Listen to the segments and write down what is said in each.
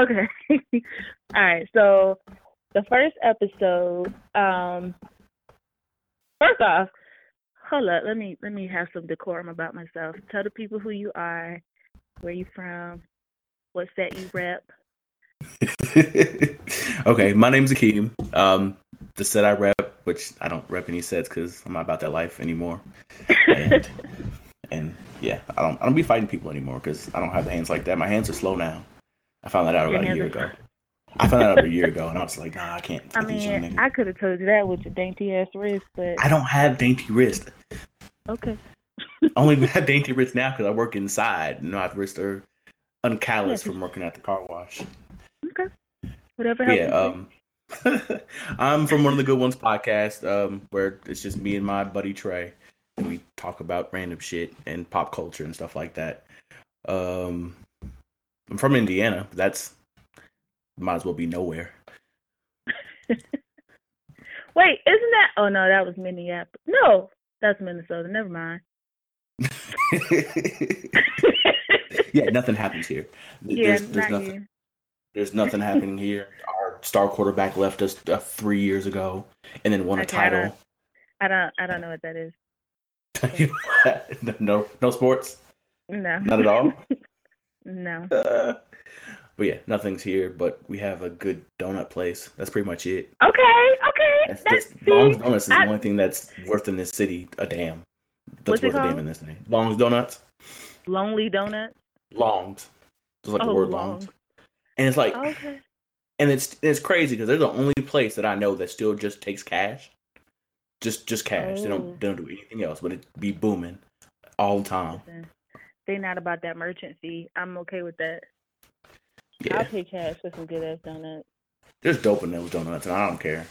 Okay. All right. So the first episode, um first off, hold up, let me let me have some decorum about myself. Tell the people who you are, where you from, what set you rep. okay, my name's Akeem. Um, the set I rep, which I don't rep any sets because I'm not about that life anymore. And, and yeah, I don't I don't be fighting people anymore because I don't have the hands like that. My hands are slow now. I found that out about a year ago. I found that out a year ago, and I was like, nah, I can't. I fight these young mean. I could have told you that with your dainty ass wrist, but I don't have dainty wrist. okay. I only have dainty wrist now because I work inside. and my wrists are uncalloused Yeah. from working at the car wash. Okay. Whatever helps. yeah, um, I'm from one of the good ones podcast, um, where it's just me and my buddy Trey, and we talk about random shit and pop culture and stuff like that. Um, I'm from Indiana. That's might as well be nowhere. Wait, isn't that? Oh no, that was Minneapolis. No, that's Minnesota. Never mind. yeah, nothing happens here. yeah, there's, there's not nothing. you. There's nothing happening here. Our star quarterback left us uh, three years ago, and then won a Okay, I title. I don't. I don't know what that is. no, no sports, No. not at all. No. Uh, but yeah, nothing's here. But we have a good donut place. That's pretty much it. Okay. Okay. That's, That's that's Long's Donuts is I- the only thing that's worth in this city a damn. That's worth a damn in this thing. Long's Donuts. Lonely Donut. Longs. Just like Oh, the word Longs. longs. And it's like, Okay. and it's it's crazy because they're the only place that I know that still just takes cash. Just just cash. They Oh. don't they don't do anything else, but it be booming all the time. Listen, they not about that merchant fee. I'm okay with that. I'll Yeah, pay cash for some good ass donuts. there's dope in those donuts, and I don't care.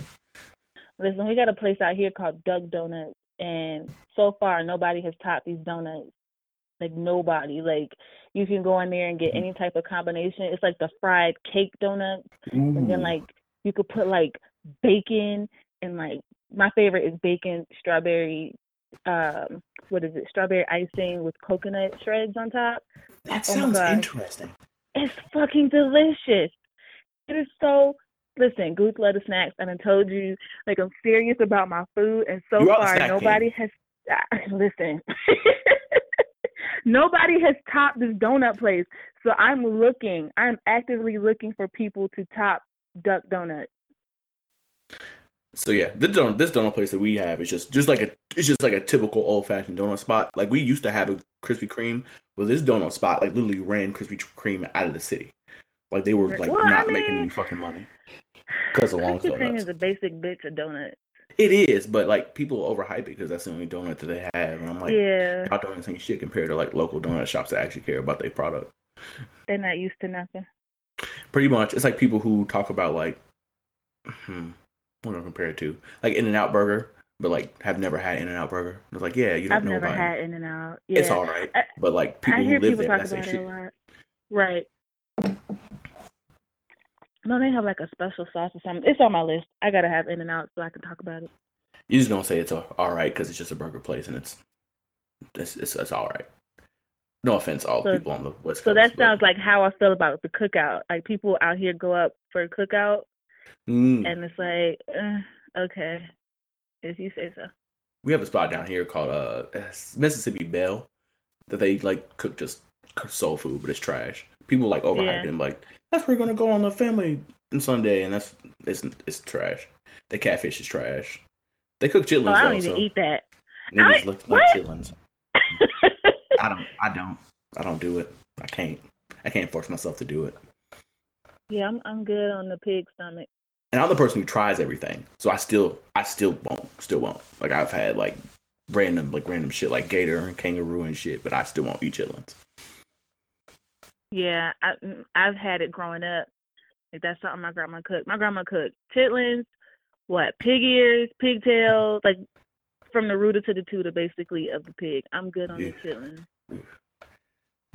Listen, we got a place out here called Duck Donuts, and so far nobody has topped these donuts. Like nobody. Like you can go in there and get mm-hmm. any type of combination. It's like the fried cake donuts, and then like you could put like bacon and like my favorite is bacon strawberry. Um, what is it? Strawberry icing with coconut shreds on top. that oh sounds God. interesting. It's fucking delicious. It is so. Listen, Goose Letter Snacks. And I told you, like I'm serious about my food, and so You are far nobody has. listen, nobody has topped this donut place. So I'm looking. I'm actively looking for people to top Duck Donut. So yeah, this donut this donut place that we have is just just like a it's just like a typical old fashioned donut spot. Like we used to have a Krispy Kreme, but this donut spot like literally ran Krispy Kreme out of the city. Like they were like Well, I not making any fucking money because of long Krispy Kreme donuts. is a basic bitch of donut. It is, but like people overhype it because that's the only donut that they have, and I'm like, yeah, y'all donuts ain't shit compared to like local donut shops that actually care about their product. they're not used to nothing. Pretty much, it's like people who talk about like, hmm, do I compare it to? Like In and Out Burger, but like have never had In and Out Burger. It's like, yeah, you don't know. I've know never about had In and Out. Yeah. It's all right, I- but like people I who live people there, talk that's their about it shit. a lot. Right. No, they have like a special sauce or something. It's on my list. I gotta have In and Out so I can talk about it. You just gonna say it's all right because it's just a burger place and it's it's it's, it's all right. No offense, all So- people on the West Coast. So that but- sounds like how I feel about the cookout. Like people out here go up for a cookout, Mm. and it's like, uh, okay, if you say so. we have a spot down here called uh Mississippi Bell that they like cook just soul food, but it's trash. People like overhype Yeah. like that's where we're gonna go on the family on Sunday, and that's it's it's trash. The catfish is trash. They cook chitlins Oh, I don't though, even so eat that. I- like chitlins. I don't. I don't. I don't do it. I can't. I can't force myself to do it. yeah, I'm I'm good on the pig stomach. And I'm the person who tries everything, so I still, I still won't, still won't. Like I've had like random, like random shit, like gator and kangaroo and shit, but I still won't eat chitlins. Yeah, I mm, I've had it growing up. Like that's something my grandma cooked. My grandma cooked chitlins, what pig ears, pigtails, like from the rooter to the tutor, basically of the pig. I'm good on Yeah. the chitlins.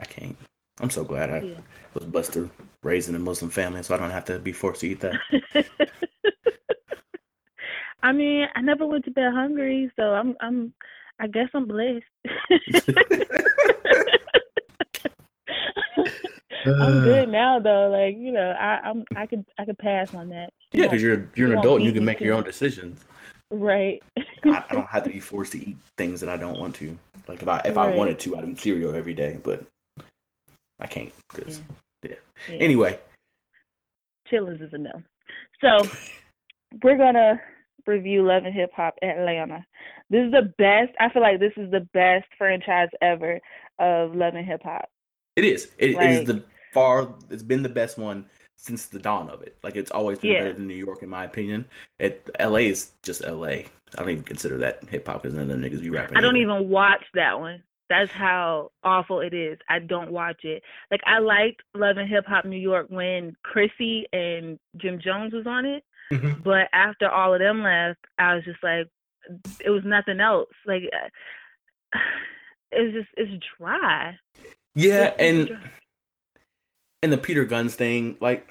I can't. I'm so glad I Yeah. was blessed to raise in a Muslim family, so I don't have to be forced to eat that. I mean, I never went to bed hungry, so I'm I'm I guess I'm blessed. I'm uh. good now though. Like you know, I I'm I could I could pass on that. Yeah, because you're you're an adult and you can make your own decisions. Right. I, I, don't have to be forced to eat things that I don't want to. Like if I if right. I wanted to, I'd eat cereal every day, but I can't because yeah. Yeah. yeah. Anyway, chillins is a no. So we're gonna review Love and Hip Hop Atlanta. This is the best. I feel like this is the best franchise ever of Love and Hip Hop. It is. It, like, it is the far. It's been the best one since the dawn of it. Like it's always been yeah. better than New York, in my opinion. It L.A. is just L.A. I don't even consider that hip hop because none of the niggas be rapping. I don't either. even watch that one. That's how awful it is. I don't watch it. Like I liked Love and Hip Hop New York when Chrissy and Jim Jones was on it. Mm-hmm. But after all of them left, I was just like, it was nothing else. Like it's just it's dry. Yeah, it's and dry. and the Peter Gunz thing, like.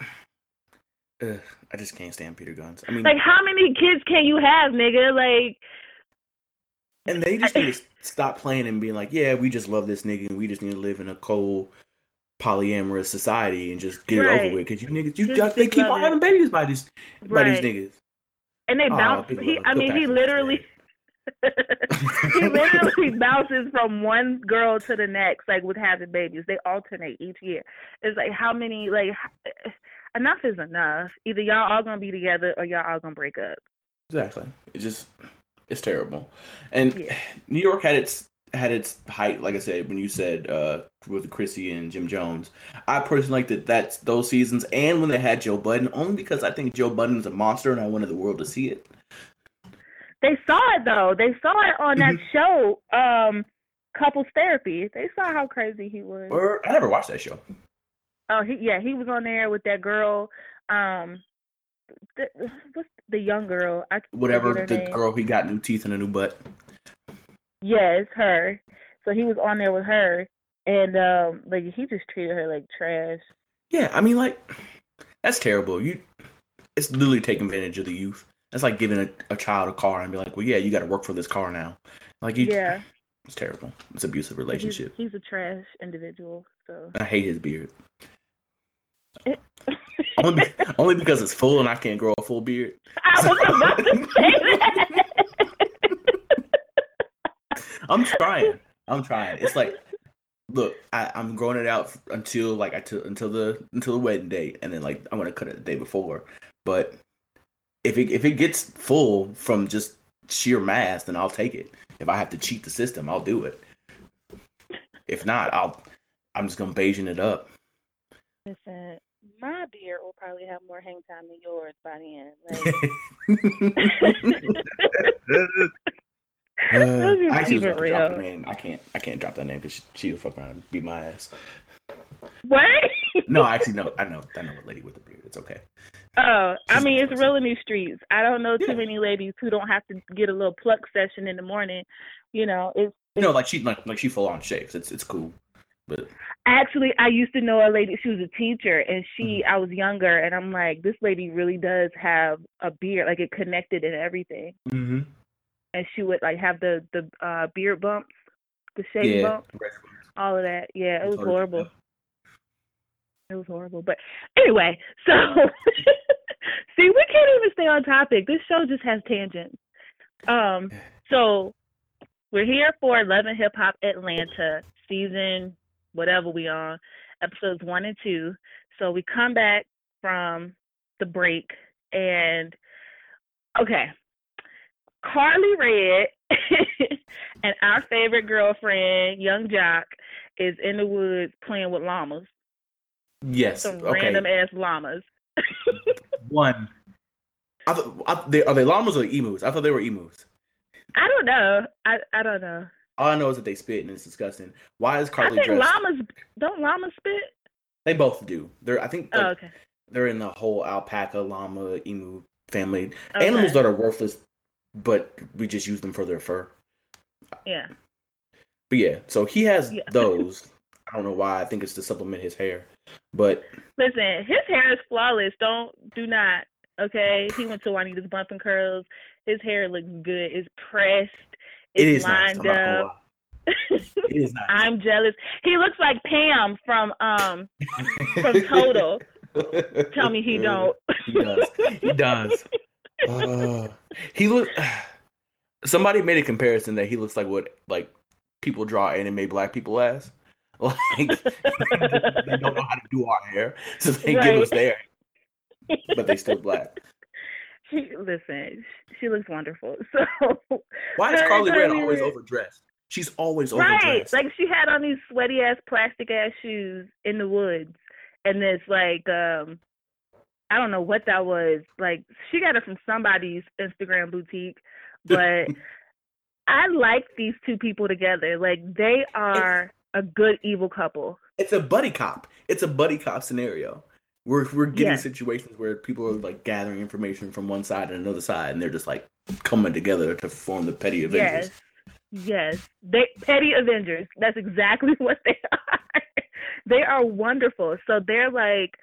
Ugh, I just can't stand Peter Gunz. I mean, like, how many kids can you have, nigga? Like, and they just need to stop playing and being like, yeah, we just love this nigga and we just need to live in a cold, polyamorous society and just get right. it over with. Because you niggas, you just, they keep on having babies by these right. by these niggas. And they ah, bounce. Oh, he, I mean, he literally. he literally bounces from one girl to the next, like with having babies. They alternate each year. It's like how many like enough is enough. Either y'all all gonna be together or y'all all gonna break up. Exactly. It just it's terrible. And yeah. New York had its had its height, like I said, when you said uh, with Chrissy and Jim Jones. I personally liked that that's those seasons and when they had Joe Budden, only because I think Joe Budden is a monster and I wanted the world to see it. They saw it though. They saw it on that mm-hmm. show, um, Couples Therapy. They saw how crazy he was. Or I never watched that show. Oh, he yeah, he was on there with that girl. Um, the, what's the young girl? I whatever the name. girl he got new teeth and a new butt. Yes, her. So he was on there with her, and um, like he just treated her like trash. Yeah, I mean, like that's terrible. You, it's literally taking advantage of the youth. That's like giving a, a child a car and be like, well, yeah, you got to work for this car now. Like you, yeah, it's terrible. It's abusive relationship. He's, he's a trash individual. So I hate his beard. Only, only because it's full and I can't grow a full beard. I was about to say that. I'm trying. I'm trying. It's like, look, I, am growing it out until like until until the until the wedding day, and then like I'm gonna cut it the day before. But if it if it gets full from just sheer mass, then I'll take it. If I have to cheat the system, I'll do it. If not, I'll I'm just gonna Bayesian it up. Listen, my beard will probably have more hang time than yours by the end. Like... uh, I was real. drop the name. I can't. I can't drop that name because she, she'll fuck around and beat my ass. What? no, actually, no. I know. I know a lady with a beard. It's okay. Oh, She's I mean, it's real in these streets. I don't know too yeah. many ladies who don't have to get a little pluck session in the morning. You know, it's, it's you know, like she like, like she full on shaves. It's it's cool. But actually, I used to know a lady. She was a teacher, and she. Mm-hmm. I was younger, and I'm like, this lady really does have a beard. Like it connected and everything. Mm-hmm. And she would like have the the uh, beard bumps, the shave yeah. bumps, all of that. Yeah, it was horrible. It was horrible. But anyway, so see, we can't even stay on topic. This show just has tangents. Um, so we're here for Love and Hip Hop Atlanta season whatever we on, episodes one and two. So we come back from the break and okay. Karlie Redd and our favorite girlfriend, Young Joc, is in the woods playing with llamas. Yes. Some okay. random ass llamas. One. I thought, I, they, are they llamas or emus? I thought they were emus. I don't know. I I don't know. All I know is that they spit and it's disgusting. Why is Karlie I think dressed? llamas don't llamas spit? They both do. They're I think oh, like, oh, okay. they're in the whole alpaca, llama, emu family. Okay. Animals that are worthless, but we just use them for their fur. Yeah. But yeah, so he has yeah. those. I don't know why. I think it's to supplement his hair. But listen, his hair is flawless. Don't do not. Okay, he went to Juanita's Bump and Curls. His hair looks good. It's pressed. It's it is lined nice. up. It is nice. I'm jealous. He looks like Pam from um from Total. Tell me he don't. He does. He does. Uh, he look. Somebody made a comparison that he looks like what like people draw anime black people as. Like they don't know how to do our hair, so they give us their, but they still black. She listen. She looks wonderful. So Why is Karlie Redd always overdressed? She's always overdressed. right, like she had on these sweaty ass plastic ass shoes in the woods, and this like um, I don't know what that was. Like she got it from somebody's Instagram boutique, but I like these two people together. Like they are a good evil couple. it's a buddy cop. It's a buddy cop scenario. We're we're getting Yes. situations where people are like gathering information from one side and another side, and they're just like coming together to form the petty Avengers. Yes. Yes. They petty Avengers. That's exactly what they are. they are wonderful. So they're like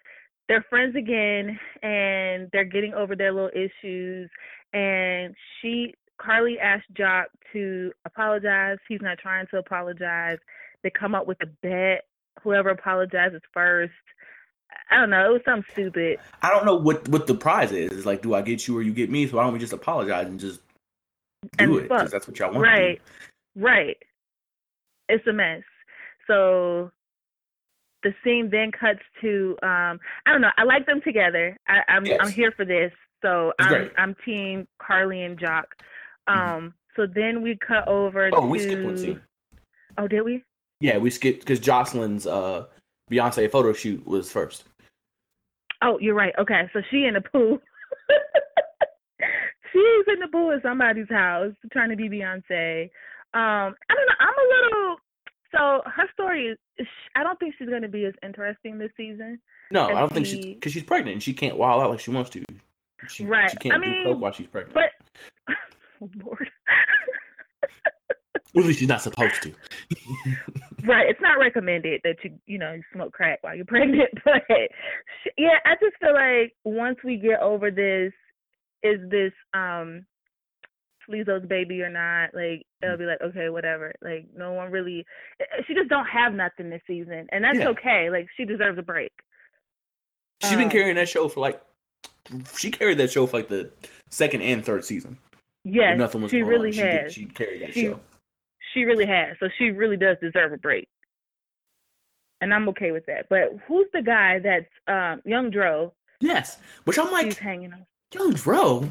they're friends again and they're getting over their little issues and she Karlie asked Joc to apologize. He's not trying to apologize. They come up with a bet. Whoever apologizes first. I don't know. It was something stupid. I don't know what what the prize is. It's like, do I get you or you get me? So why don't we just apologize and just do And it? Because that's what y'all want. Right. Right. It's a mess. So the scene then cuts to um I don't know, I like them together. I, I'm Yes. I'm here for this. So It's I'm great. I'm team Karlie and Joc. Um Mhm. so then we cut over Oh, to we skipped one scene. Oh, did we? Yeah, we skipped because Joseline's uh, Beyonce photo shoot was first. Oh, you're right. Okay, so she in the pool. She's in the pool at somebody's house trying to be Beyonce. Um, I don't know. I'm a little. So her story is. I don't think she's going to be as interesting this season. No, I don't think she's she- because she's pregnant and she can't wild out like she wants to. She, Right. She can't I do mean, coke while she's pregnant. But oh, Lord. At least she's not supposed to. right. It's not recommended that you you know you smoke crack while you're pregnant. But yeah, I just feel like once we get over this, is this um Lizzo's baby or not? Like it'll be like okay, whatever. Like no one really. eh, She just don't have nothing this season, and that's Yeah. okay. Like she deserves a break. She's been Um, carrying that show for like. She carried that show for like the second and third season. Yes, If nothing was she really on. She, did- has. she carried that She- show. She really has. So she really does deserve a break. And I'm okay with that. But who's the guy that's um young Dro? Yes, which I'm like, He's hanging on. young bro.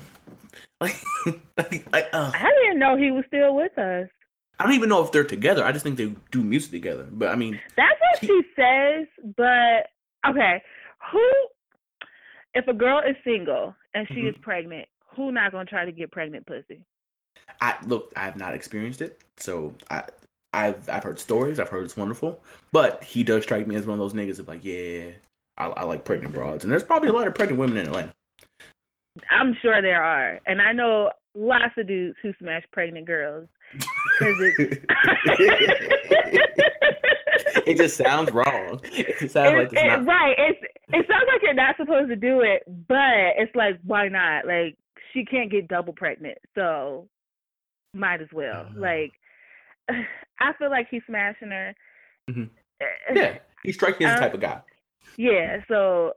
Like, like, like uh, I didn't know he was still with us. I don't even know if they're together. I just think they do music together. But I mean, That's what He- she says, but okay. Who if a girl is single and she is pregnant, who not gonna try to get pregnant pussy? I look, I have not experienced it, so I, I've I've heard stories. I've heard it's wonderful, but he does strike me as one of those niggas. Of like, yeah, I, I like pregnant broads, and there's probably a lot of pregnant women in Atlanta. I'm sure there are. And I know lots of dudes who smash pregnant girls. it just sounds wrong. It sounds like it's it- not. right. It's it sounds like you're not supposed to do it, but it's like why not? Like she can't get double pregnant, so might as well. Uh-huh. Like I feel like he's smashing her. Mhm. Eh, Yeah, he strikes me as the Uh, type of guy. Yeah, so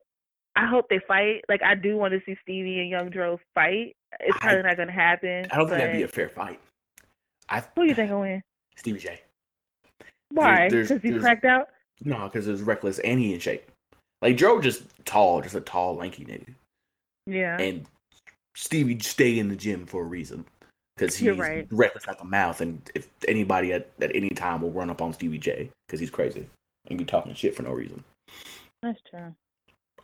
I hope they fight. Like I do want to see Stevie and Young Dro fight. It's I- probably not gonna happen. I don't think that'd be a fair fight. I who you think will win? Stevie J. Why? Because he's there's- cracked out. No, because it's reckless and he in shape. Like Joe, just tall, just a tall, lanky nigga. Yeah. and Stevie stayed in the gym for a reason because he's right. reckless at the mouth, and if anybody at, at any time will run up on Stevie J because he's crazy and be talking shit for no reason. That's true.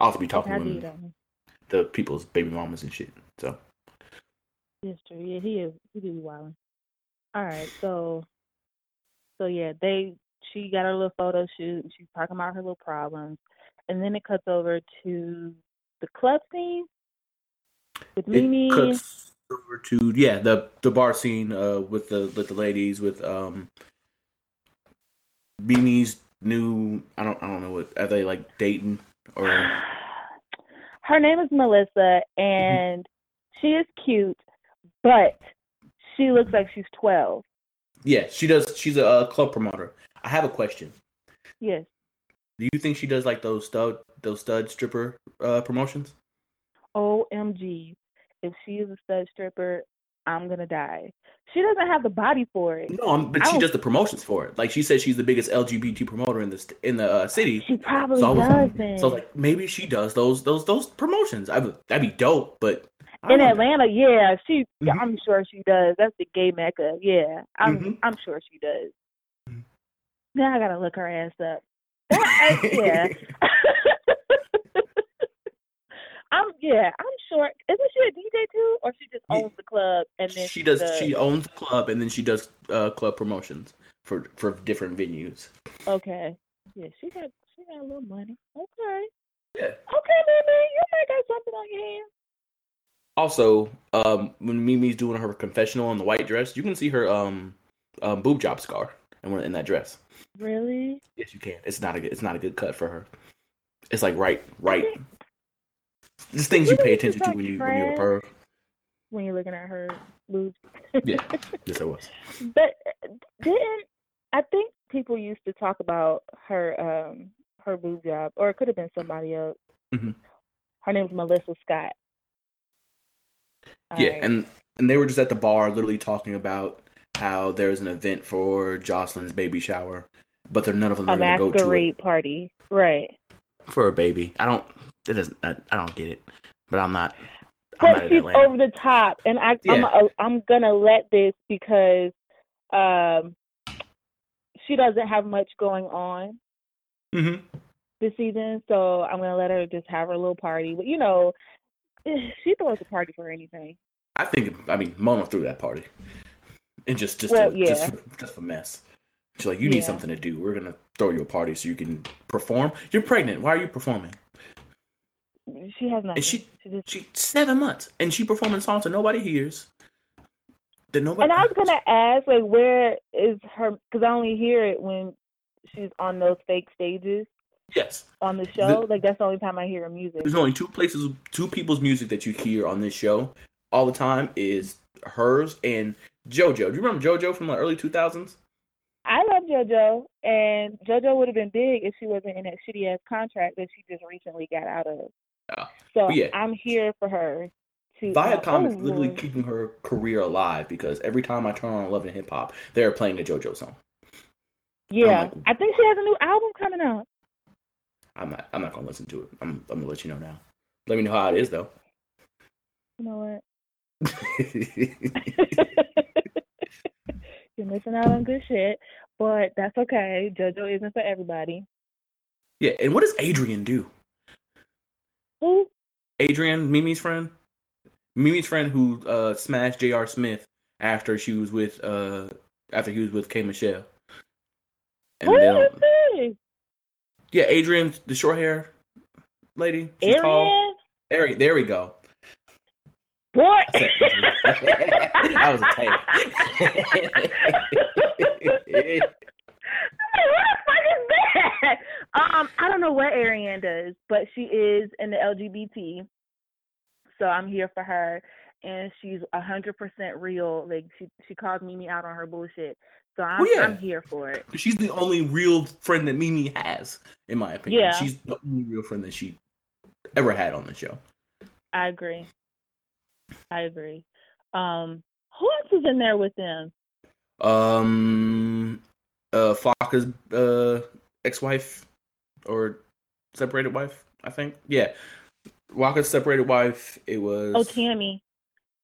Also be talking to women, the people's baby mamas and shit. So That's true. Yeah, he is. He be wilding. All right, so, so yeah, they she got her little photo shoot. and She's talking about her little problems, and then it cuts over to the club scene with Mimi. it cuts over to yeah the the bar scene uh with the with the ladies with um Mimi's new I don't I don't know what are they like dating or Her name is Melissa, and she is cute, but she looks like she's twelve. Yeah, she does. She's a uh, club promoter. I have a question. Yes. Do you think she does like those stud those stud stripper uh, promotions? OMG. If she is a stud stripper, I'm gonna die. She doesn't have the body for it. No, I'm- but I she does the promotions for it. Like she says, she's the biggest LGBT promoter in the in the uh, city. She probably So I was does. like, so like maybe she does those those those promotions. I would that'd be dope. But in don't know. Atlanta, yeah, she. Mhm. I'm sure she does. That's the gay mecca. Yeah, I'm. Mhm. I'm sure she does. Mhm. Now I gotta look her ass up. That- yeah. I'm. Yeah, I'm sure. Isn't she a DJ too, or she just owns the club and then she does. She owns the club and then she does uh, club promotions for for different venues. Okay. Yeah, she got. She got a little money. Okay. Yeah. Okay, Mimi, you might got something on your hands. Also, um, when Mimi's doing her confessional in the white dress, you can see her um, um boob job scar and in that dress. Really? Yes, you can. It's not a good. It's not a good cut for her. It's like right, right. Just things you pay attention to when you when you're a perv. When you're looking at her boobs. Yeah. Yes, it was. But uh, didn't I think people used to talk about her um her boob job, or it could have been somebody else. Mhm. Her name's Melissa Scott. Yeah, Alright. and and they were just at the bar, literally talking about how there's an event for Joseline's baby shower, but they're none of them a are going to go to party, right? for a baby. I don't. It doesn't. I, I don't get it. But I'm not. I'm not she's over the top, and I I'm Yeah. uh, I'm gonna let this because um she doesn't have much going on hmm this season, so I'm gonna let her just have her little party. But you know, she throws a party for anything. I think. I mean, Mona threw that party, and just just Well, to, yeah. just for, just for mess. She's like, you need Yeah. something to do. We're gonna throw you a party so you can perform. You're pregnant. Why are you performing? She has nothing. she- she just She seven months and she performing songs that nobody hears. That nobody. And I was gonna ask, like, where is her? Because I only hear it when she's on those fake stages Yes. on the show. like that's the only time I hear her music. There's only two places, two people's music that you hear on this show all the time is hers and JoJo. Do you remember JoJo from the early 2000s? I love JoJo, and JoJo would have been big if she wasn't in that shitty ass contract that she just recently got out of. So yeah. I'm here for her to. Viacom is oh, literally keeping her career alive because every time I turn on Love and Hip Hop, they're playing a JoJo song. Yeah, like- I think she has a new album coming out. I'm not. I'm not gonna listen to it. I'm. I'm gonna let you know now. Let me know how it is though. You know what? You're missing out on good shit, but that's okay. JoJo isn't for everybody. yeah. And what does Adrian do? Who? Adrian, Mimi's friend. Mimi's friend who uh, smashed J.R. Smith after she was with uh after he was with K Michelle. And Who they is don't, this? yeah, Adrian, the short hair lady. She's tall. There, there we go. Boy. that was a take. what the fuck is that? Um, I don't know what Ariane does, but she is in the LGBT. So I'm here for her, and she's a hundred percent real. Like she she calls Mimi out on her bullshit. So I'm Well, yeah. I'm here for it. She's the only real friend that Mimi has, in my opinion. Yeah. She's the only real friend that she ever had on the show. I agree. I agree. Um, who else is in there with them? Um, uh, Flocka's uh ex-wife or separated wife, I think. Yeah, Waka's separated wife. It was. Oh, Tammy.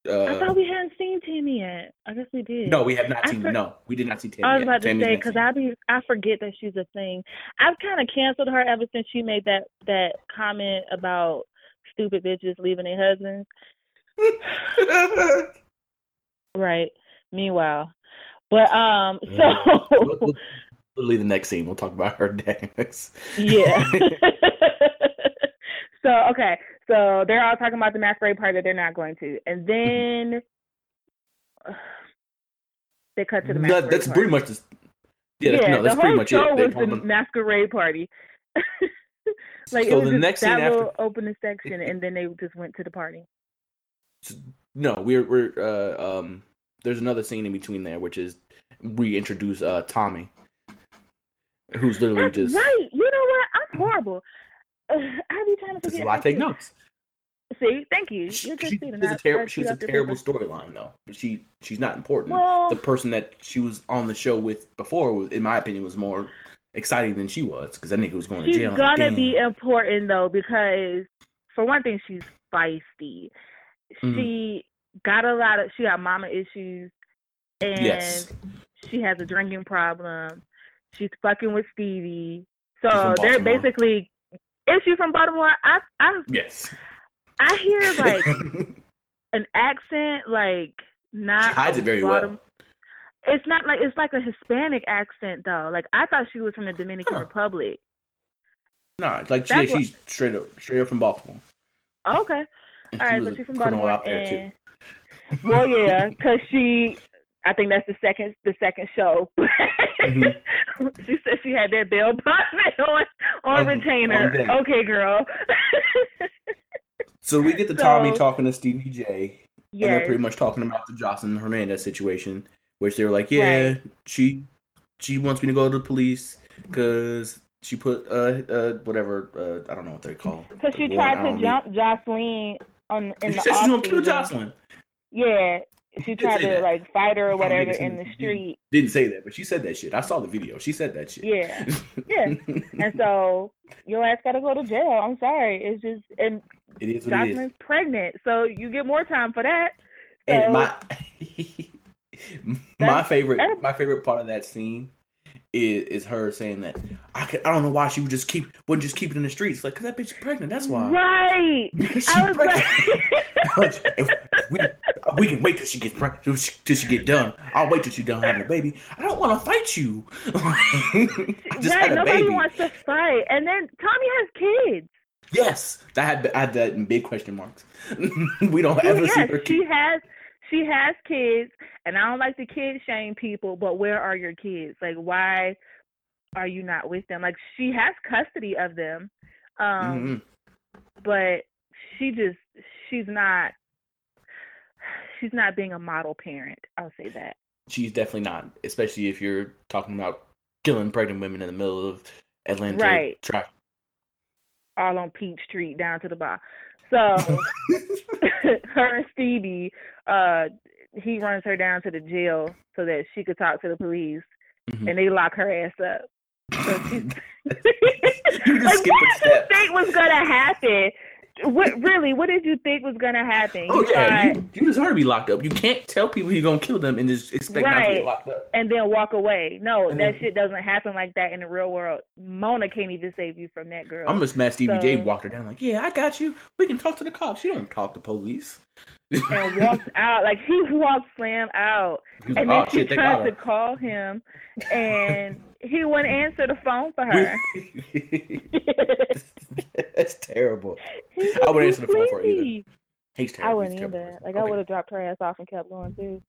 I uh, thought we hadn't seen Tammy yet. I guess we did. no, we have not I seen. for- no, we did not see Tammy. I was yet. about to Tammy's say because. I be I forget that she's a thing. I've kind of canceled her ever since she made that that comment about stupid bitches leaving their husbands. Right. Meanwhile, but um, Yeah. so We'll- we'll- Literally, the next scene we'll talk about her next. yeah. so okay, so they're all talking about the masquerade party that they're not going to, and then they cut to the No, masquerade. that's party. pretty much. Just, yeah, that's, no, the that's whole pretty much show it. They was the them- masquerade party. like So it was the next that scene after- little opening section, and then they just went to the party. No, we're we're uh, um. There's another scene in between there, which is reintroduce uh Tommie, who's literally That's just. right. You know what? I'm horrible. Uh, I be trying to This forget. is why I take notes. See, thank you. She, You're good she- she's a terrible. I She's a terrible storyline though. She she's not important. Well, the person that she was on the show with before, was, in my opinion, was more exciting than she was because that nigga was going to jail. I'm gonna damn. be important though because for one thing, she's feisty. Mhm. She got a lot of. She got mama issues, and Yes. she has a drinking problem. She's fucking with Stevie. So they're basically. Is she from Baltimore? I I Yes. I hear like an accent, like not. She hides it very Baltim- well. It's not like it's like a Hispanic accent though. Like I thought she was from the Dominican Huh. Republic. No, it's like she, what- she's straight up, straight up from Baltimore. Okay. All right, All she right, so she's from Baltimore, out there too. and well, yeah, because she, I think that's the second, the second show. Mhm. she said she had that Bell Bottom on on retainer. okay, girl. So we get to Tommie So- talking to Stevie J, and they're pretty much talking about the Joseline Hernandez situation, which they were like, yeah, Right. she she wants me to go to the police because she put uh uh whatever uh I don't know what they call." because she tried to jump Joseline on in She the said she's gonna kill. Joseline. Yeah, she tried to that. like fight her or whatever in the street. Didn't say that, but she said that shit. I saw the video. She said that shit. Yeah, yeah. And so your ass gotta go to jail. I'm sorry. It's just and it is what it is. Pregnant, so you get more time for that. So And my my favorite that's- my favorite part of that scene is is her saying that I could, I don't know why she would just keep wouldn't just keep it in the streets like because that bitch is pregnant that's why right. I was pregnant. like, we, we can wait till she gets pregnant till she, till she get done I'll wait till she done having a baby I don't want to fight you I just right. had a Nobody baby wants to fight, and then Tommie has kids. yes that had I had that in big question marks we don't She- ever see yes, her she has. She has kids, and I don't like to kid shame people, but where are your kids? Like, why are you not with them? Like, she has custody of them, um, Mhm. but she just she's not she's not being a model parent. I'll say that. she's definitely not, especially if you're talking about killing pregnant women in the middle of Atlanta Right. traffic. All on Peach Street down to the bar. So her and Stevie, uh, he runs her down to the jail so that she could talk to the police, Mhm. and they lock her ass up. So she's You just like, what did you think was gonna happen? What really? What did you think was gonna happen? Oh You yeah, thought- you, you deserve to be locked up. You can't tell people you're gonna kill them and just expect not to Right. get locked up. and then walk away. No, And that then- shit doesn't happen like that in the real world. Mona can't even save you from that girl. I'm just mad Stevie J walked her down like, yeah, I got you. We can talk to the cops. You don't talk to police. and walks out like he walked slam out, and then oh she shit, tried to call him, and he wouldn't answer the phone for her. That's terrible. He's I wouldn't answer the phone for her either. sleazy. He's terrible. I wouldn't terrible either. person. Like I would have dropped her ass off and kept going too.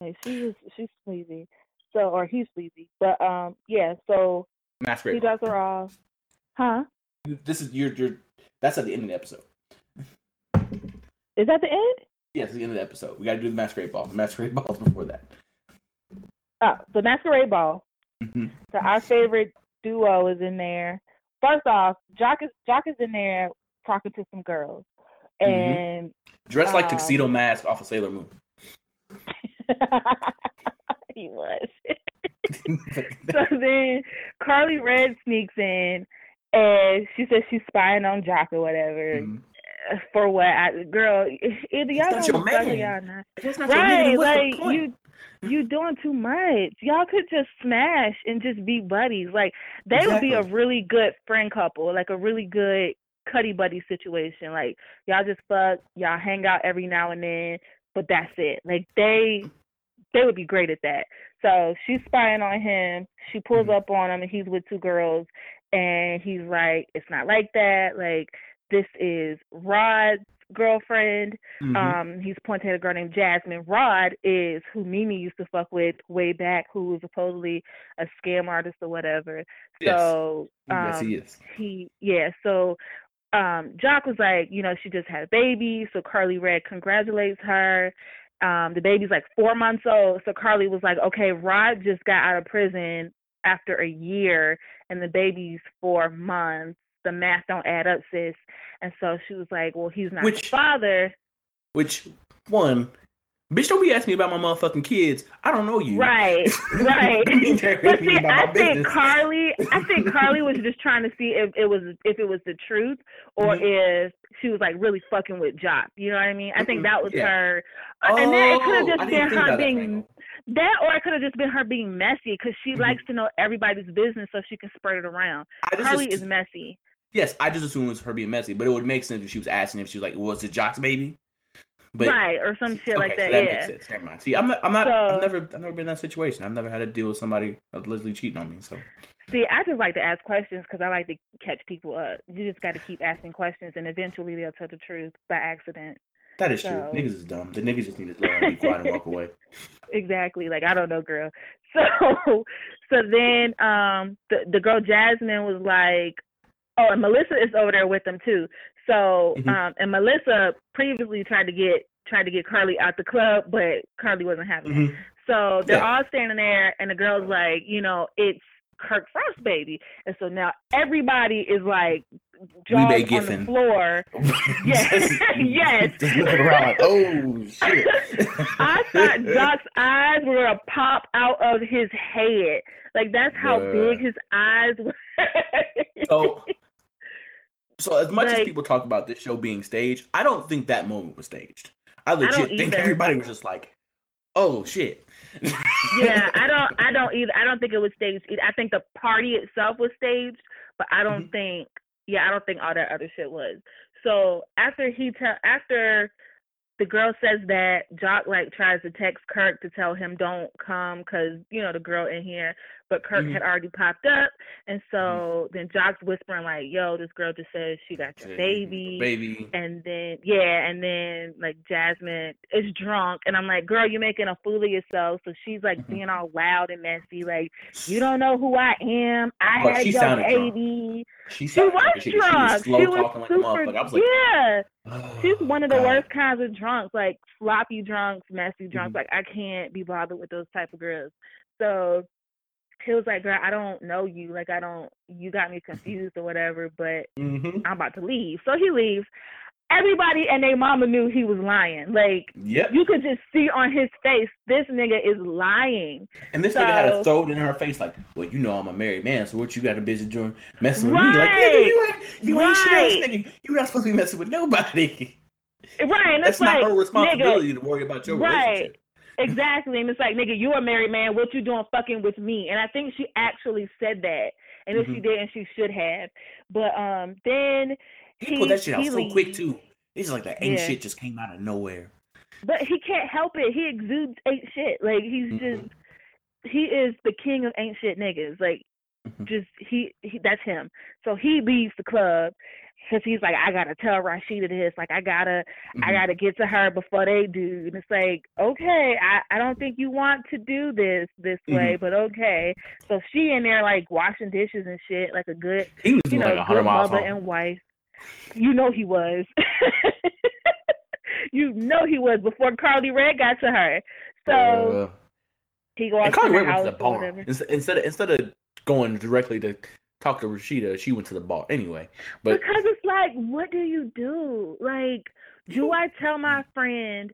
Like she was, she's sleazy. So or he's sleazy, but um, yeah. So Masquerade. he Masquerade. drops her off, huh? This is your your. That's at the end of the episode. Is that the end? Yeah, it's the end of the episode. We got to do the masquerade ball. The masquerade ball's before that. Oh, the masquerade ball. Mm-hmm. So our favorite duo is in there. First off, Joc is Joc is in there talking to some girls, Mm-hmm. and Dressed like Um, tuxedo mask off of Sailor Moon. he was. so then Karlie Redd sneaks in, and she says she's spying on Joc or whatever. Mhm. For what? I, girl, either y'all That's know your the fuck or man. y'all not. That's not your Right, nigga. What's like you you doing too much. Y'all could just smash and just be buddies. Like they would be a really good friend couple, like a really good cuddy buddy situation. Like y'all just fuck, y'all hang out every now and then, but that's it. Like they they would be great at that. So she's spying on him. She pulls Mhm. up on him and he's with two girls and he's like, It's not like that. Like this is Rod's girlfriend. Mhm. Um, he's pointing at a girl named Jasmine. Rod is who Mimi used to fuck with way back, who was supposedly a scam artist or whatever. Yes. So um, yes, he is. he yeah, so um Joc was like, you know, she just had a baby, so Karlie Redd congratulates her Um, the baby's like four months old. So Karlie was like, okay, Rod just got out of prison after a year, and the baby's four months. The math don't add up, sis. And so she was like, well, he's not Which- the father. Which one? Bitch, don't be asking me about my motherfucking kids. I don't know you. Right, right. But see, I think business. Karlie, I think Karlie was just trying to see if it was if it was the truth or Mhm. if she was like really fucking with Joc. You know what I mean? I think that was yeah. her. Uh, and then it could Oh, have just been her that being that, or it could have just been her being messy because she Mhm. likes to know everybody's business so she can spread it around. I Karlie is messy. Yes, I just assumed it was her being messy, but it would make sense if she was asking if she was like, was it Joc's baby? But right, or some shit like that. so that yeah. makes sense. Never mind. See, I'm not. I'm not. So- I've never. I've never been in that situation. I've never had to deal with somebody allegedly cheating on me. So See, I just like to ask questions because I like to catch people up. You just got to keep asking questions, and eventually they'll tell the truth by accident. that is true. Niggas is dumb. The niggas just need to learn, be quiet, and walk away. exactly. Like I don't know, girl. So so then um the the girl Jasmine was like oh and Melissa is over there with them too. So Mhm. um and Melissa previously tried to get tried to get Karlie out the club, but Karlie wasn't having it. Mhm. So they're Yeah. all standing there and the girl's like, you know, it's Kirk Frost baby. And so now everybody is like jaws on the Giffen. floor. Yes. Yes. Just around oh shit. I thought Doc's eyes were gonna pop out of his head. Like that's how Bruh. big his eyes were. So, so as much as people talk about this show being staged, I don't think that moment was staged. I legit don't think everybody was just like, "Oh shit." yeah, I don't I don't either I don't think it was staged. I think the party itself was staged, but I don't Mhm. think yeah, I don't think all that other shit was. So after he tell after the girl says that Joc like tries to text Kirk to tell him don't come because you know the girl in here, but Kirk Mhm. had already popped up, and so then Joc's whispering like, "Yo, this girl just said she got your baby." baby. And then yeah, and then like Jasmine is drunk, and I'm like, "Girl, you're making a fool of yourself." So she's like Mhm. being all loud and messy, like, "You don't know who I am. I But had she your sounded drunk. baby." She, She was like a shit. She was drunk. slow She was talking like super. I was like, yeah. oh, She's one of the God. worst kinds of drunks, like sloppy drunks, messy drunks. Mhm. Like I can't be bothered with those type of girls. So he was like, "Girl, I don't know you. Like I don't. You got me confused or whatever. But Mhm. I'm about to leave." So he leaves. Everybody and their mama knew he was lying. Like Yep. you could just see on his face, this nigga is lying. And this nigga had So- throw it in her face like, "Well, you know I'm a married man, so what you got a busy doing messing with me? Like, nigga, you ain't, you ain't shit Right. nigga. You not supposed to be messing with nobody. Right? And That's it's not like, her responsibility nigga, to worry about your Right. relationship." Exactly. And it's like, nigga, you're a married man. What you doing fucking with me? And I think she actually said that. And if she Mhm. didn't, she should have. But um then He, pulled that shit out he so quick too. It's like that ain't Yeah. shit just came out of nowhere. But he can't help it. He exudes ain't shit. Like he's Mhm. just he is the king of ain't shit niggas. Like Mhm. just he, he that's him. So he leaves the club because he's like, I gotta tell Rasheeda this. Like I gotta I Mhm. gotta get to her before they do. And it's like, okay, I, I don't think you want to do this this Mm-hmm. way, but okay. So she in there like washing dishes and shit, like a good, He was you know, like 100 good miles mother home. and wife. You know he was. you know he was before Karlie Redd got to her. So Uh, he goes to Karlie her Redd house to the bar instead, instead of instead of going directly to talk to Rasheeda. She went to the bar anyway. But because it's like, what do you do? Like, do I tell my friend?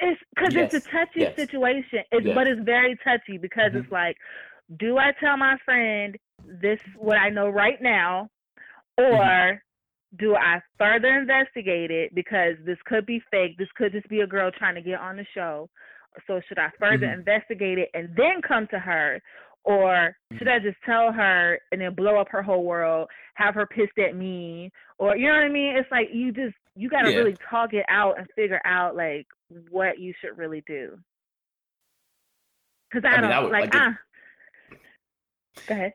It's because it's a touchy yes. situation, it's, Yes. but it's very touchy because Mhm. it's like, do I tell my friend this what I know right now, or Mm-hmm. do I further investigate it because this could be fake? This could just be a girl trying to get on the show. So should I further Mhm. investigate it and then come to her? Or should I just tell her and then blow up her whole world, have her pissed at me? Or you know what I mean? It's like you just you gotta Yeah. really talk it out and figure out like what you should really do. Cause I, I mean, don't I would- like, like, ah. Go ahead.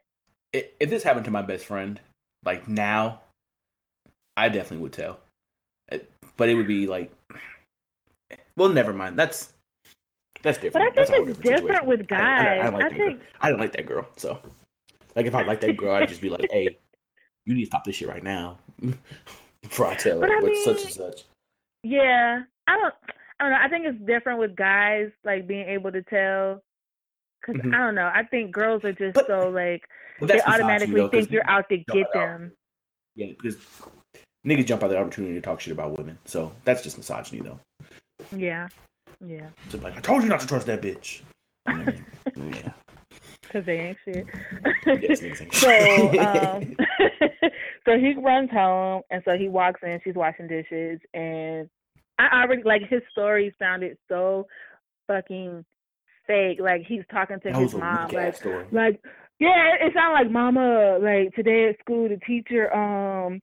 if this happened to my best friend, like now, I definitely would tell. But it would be like, well, never mind. That's that's different. But I think it's different with I- I- I guys. like I think girl. I don't like that girl. So, like, if I like that girl, I'd just be like, "Hey, you need to stop this shit right now." Before I tell her But I such and such. Yeah, I don't. I don't know. I think it's different with guys, like being able to tell. because Mhm. I don't know. I think girls are just But- so like they that's misogyny, automatically think you're out to get out. them. Yeah, because niggas jump at the opportunity to talk shit about women. So that's just misogyny, though. Yeah, yeah. Just like I told you not to trust that bitch. Mm, yeah. Because they ain't shit. Yes, so, um, so he runs home, and so he walks in. She's washing dishes, and I already like his story sounded so fucking fake. Like he's talking to that his mom, like, story. like yeah, it sounded like mama. Like today at school, the teacher, um,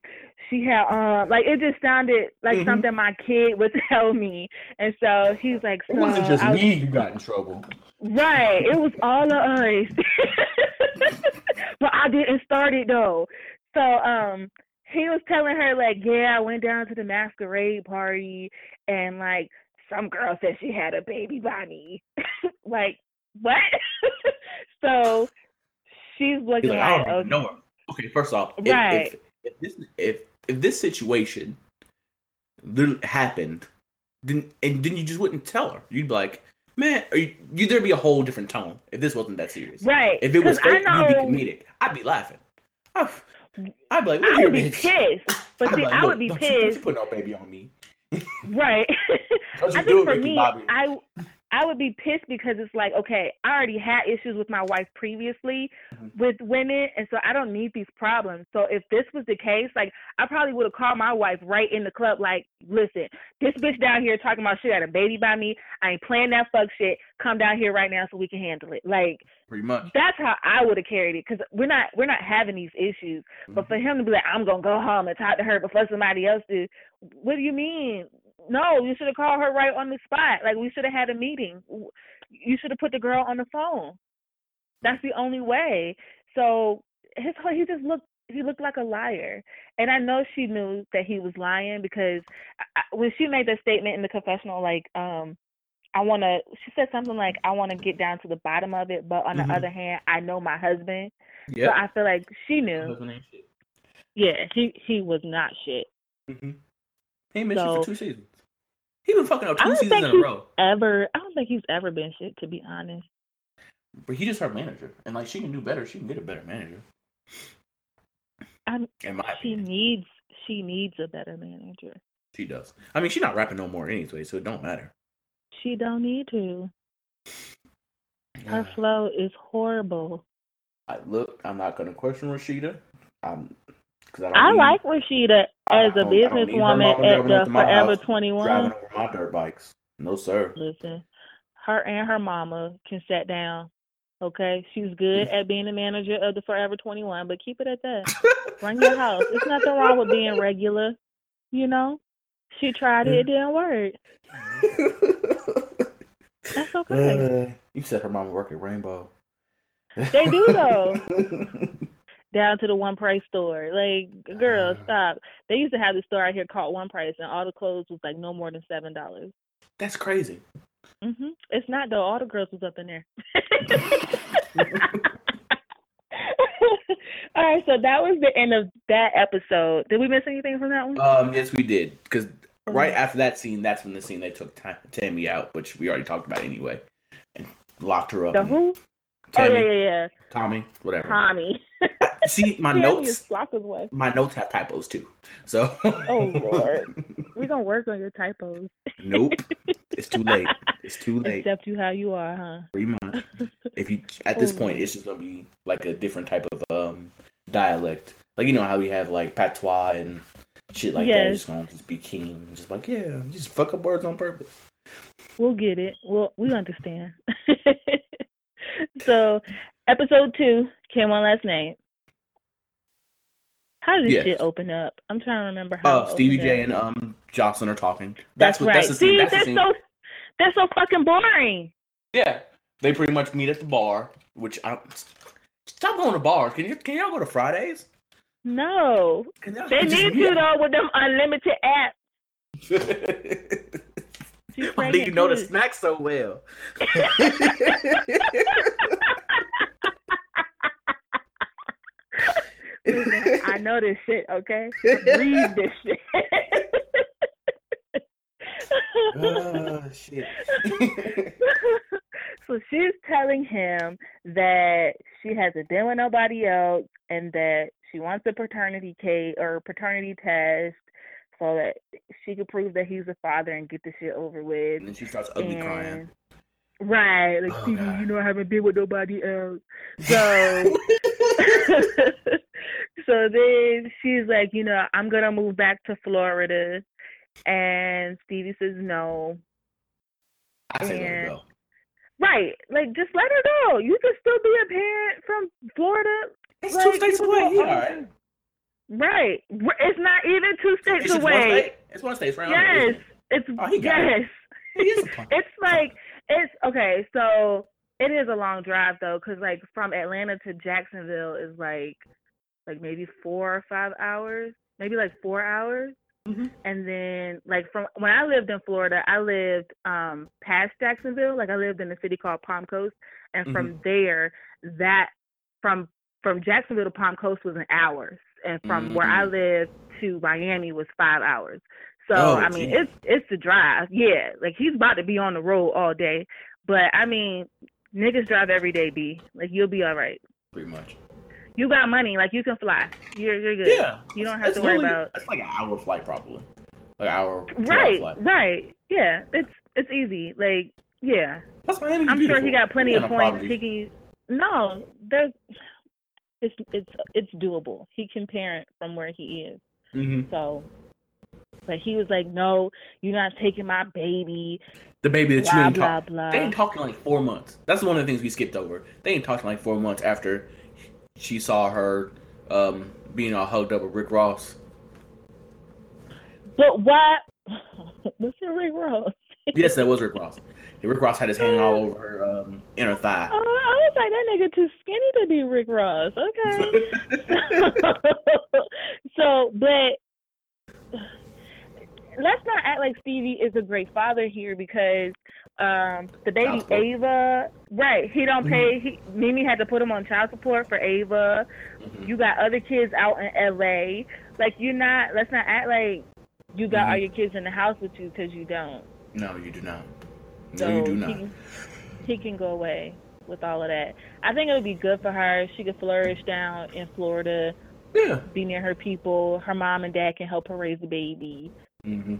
she had, um, like it just sounded like Mhm. something my kid would tell me. And so he's like, so It wasn't just was- me who got in trouble. Right. It was all of us. but I didn't start it though. So um he was telling her like, yeah, I went down to the masquerade party and like some girl said she had a baby by me. like, what? so she's He's looking like, I don't okay, know her. Okay, first off, if, Right. if, if this if if this situation happened, then and then you just wouldn't tell her. You'd be like, man, you, you there'd be a whole different tone if this wasn't that serious. right. If it was fake, you'd be comedic. I'd be laughing. I'd, I'd be like, I would be pissed. But see, like, I would be don't you- don't. You put no baby on me. Right. I think for me, Bobby. I I would be pissed because it's like, okay, I already had issues with my wife previously Mhm. with women, and so I don't need these problems. So if this was the case, like I probably would have called my wife right in the club, like, listen, this bitch down here talking about she had a baby by me. I ain't playing that fuck shit. Come down here right now so we can handle it. Like Pretty much. that's how I would have carried it because we're not we're not having these issues. But for him to be like, I'm gonna go home and talk to her before somebody else do, what do you mean? No, you should have called her right on the spot. Like we should have had a meeting. You should have put the girl on the phone. That's the only way. So his whole he just looked he looked like a liar, and I know she knew that he was lying because I, when she made that statement in the confessional, like um. I want to. She said something like, "I want to get down to the bottom of it," but on Mhm. the other hand, I know my husband, so Yeah. I feel like she knew. Yeah, he he was not shit. Mm-hmm. He ain't been shit So- for two seasons. He been fucking up two seasons in a row. ever. I don't think he's ever been shit. To be honest. But he just her manager, and like she can do better. She can get a better manager. I'm, In my she opinion, needs she needs a better manager. she does. I mean, she's not rapping no more anyway, so it don't matter. She don't need to. Her flow is horrible. I, look, I'm not gonna question Rasheeda. I'm because I I like Rasheeda as a don't- I don't need her businesswoman at the up to my Forever Twenty One. Driving my dirt bikes. No sir. Listen, her and her mama can sit down. Okay, she's good at being the manager of the Forever Twenty One, but keep it at that. Run your house. It's nothing wrong with being regular. You know, she tried it, it didn't work. That's okay. Uh, you said her mama work at Rainbow. They do, though. Down to the one price store. Like, girl, Uh. stop. They used to have this store out here called One Price, and all the clothes was like no more than seven dollars. That's crazy. Mhm. It's not though. All the girls was up in there. all right, so that was the end of that episode. Did we miss anything from that one? Um, yes, we did. Because right Mhm. after that scene, that's when the scene they took Tammy out, which we already talked about anyway, and locked her up. the and- who? Tammy, Oh yeah, yeah, yeah. Tommie, whatever. Tommie. See, my notes, is Flocka's wife. my notes have typos too. So. Oh, Lord. We're gonna work on your typos. nope. It's too late. It's too late. Accept you how you are, huh? Pretty much. If you at this Oh, point, it's just gonna be like a different type of um dialect. Like you know how we have like patois and shit like that. Yes. It's gonna just be king. Just like yeah, just fuck up words on purpose. We'll get it. Well, we understand. So, episode two came on last night. How did this Yes. shit open up? I'm trying to remember how. Oh, it Stevie J up. and um Joseline are talking. That's, That's, what right. that's the scene. See, That's the they're scene. so they're so fucking boring. Yeah, they pretty much meet at the bar. Which I stop going to bars. Can you can y'all go to Fridays? No, Can y'all they need to though with them unlimited apps. She's Why do you know the too. snack so well? Listen, I know this shit, okay? Read this shit. oh shit. so she's telling him that she hasn't been with nobody else and that she wants a paternity case or paternity test so that she could prove that he's a father and get the shit over with. And then she starts ugly And- crying. Right, like Oh, Stevie, God. you know I haven't been with nobody else. So so then she's like, you know, I'm gonna move back to Florida and Stevie says no. I say let her go. Right. Like just let her go. You can still be a parent from Florida. It's Like, two states away. go He all the alright. time. Right. It's not even two states It's just one away. state. It's one state. Right Yes. It's Oh, it. yes. He is a punk. It's like it's okay. So it is a long drive though, because like from Atlanta to Jacksonville is like like maybe four or five hours, maybe like four hours. Mhm. And then like from when I lived in Florida, I lived um past Jacksonville. Like I lived in a city called Palm Coast, and from there, that from from Jacksonville to Palm Coast was an hour, and from mm-hmm. where I live to Miami was five hours. So Oh, I mean, it's it's the drive. Yeah, like he's about to be on the road all day. But I mean, niggas drive every day, B. Like you'll be all right. Pretty much. You got money, like you can fly. You're you're good. Yeah. You don't have to worry about It's like an hour flight, probably. Like an hour. Right, flight. right. Yeah, it's it's easy. Like yeah, Plus, Miami's I'm sure he got plenty Yeah, of points. He can. No, there's. It's it's it's doable. He can parent from where he is. Mhm. So, but he was like, "No, you're not taking my baby." The baby that you Blah ain't blah talk. blah. They ain't talked in like four months. That's one of the things we skipped over. They ain't talked in like four months after she saw her um, being all hugged up with Rick Ross. But why? What's your Rick Ross? Yes, that was Rick Ross. Rick Ross had his hand all over her um, inner thigh. Oh, I was like, that nigga too skinny to be Rick Ross. Okay. so, but let's not act like Stevie is a great father here because um the baby Ava, right? He don't pay. He, Mimi had to put him on child support for Ava. Mhm. You got other kids out in L.A. Like you're not. Let's not act like you got Mhm. all your kids in the house with you because you don't. No, you do not. No, So you do he not. can, he can go away with all of that. I think it would be good for her. She could flourish down in Florida, Yeah. be near her people. Her mom and dad can help her raise the baby, Mm-hmm.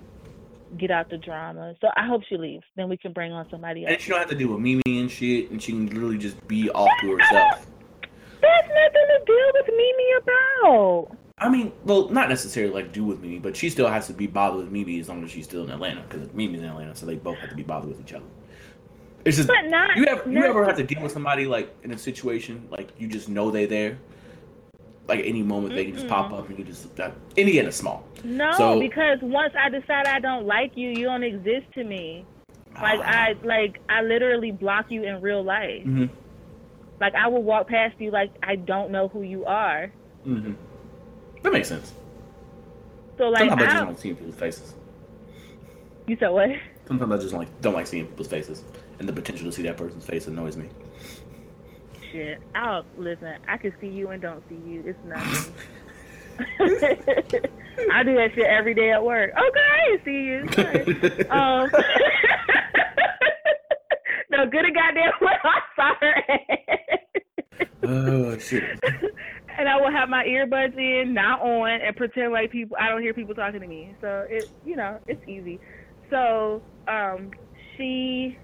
get out the drama. So I hope she leaves. Then we can bring on somebody else. And she don't have to deal with Mimi and shit, and she can literally just be off to herself. There's nothing to deal with Mimi about. I mean, well, not necessarily like do with Mimi, but she still has to be bothered with Mimi as long as she's still in Atlanta, because Mimi's in Atlanta, so they both have to be bothered with each other. It's just But not. you ever you ever have to deal with somebody like in a situation like you just know they're there, like any moment they can just pop up and you just that Indiana small. No, So- because once I decide I don't like you, you don't exist to me. Like Ah. I like I literally block you in real life. Mhm. Like I will walk past you like I don't know who you are. Mhm. That makes sense. So like Sometimes I just I, don't like seeing people's faces. you said what? Sometimes I just like don't like seeing people's faces, and the potential to see that person's face annoys me. Shit. I'll listen. I can see you and don't see you. It's nothing. I do that shit every day at work. Okay, I see you. Sorry. Um, no, good a goddamn well. I'm sorry. oh shit. And I will have my earbuds in, not on, and pretend like people I don't hear people talking to me. So it, you know, it's easy. So um, she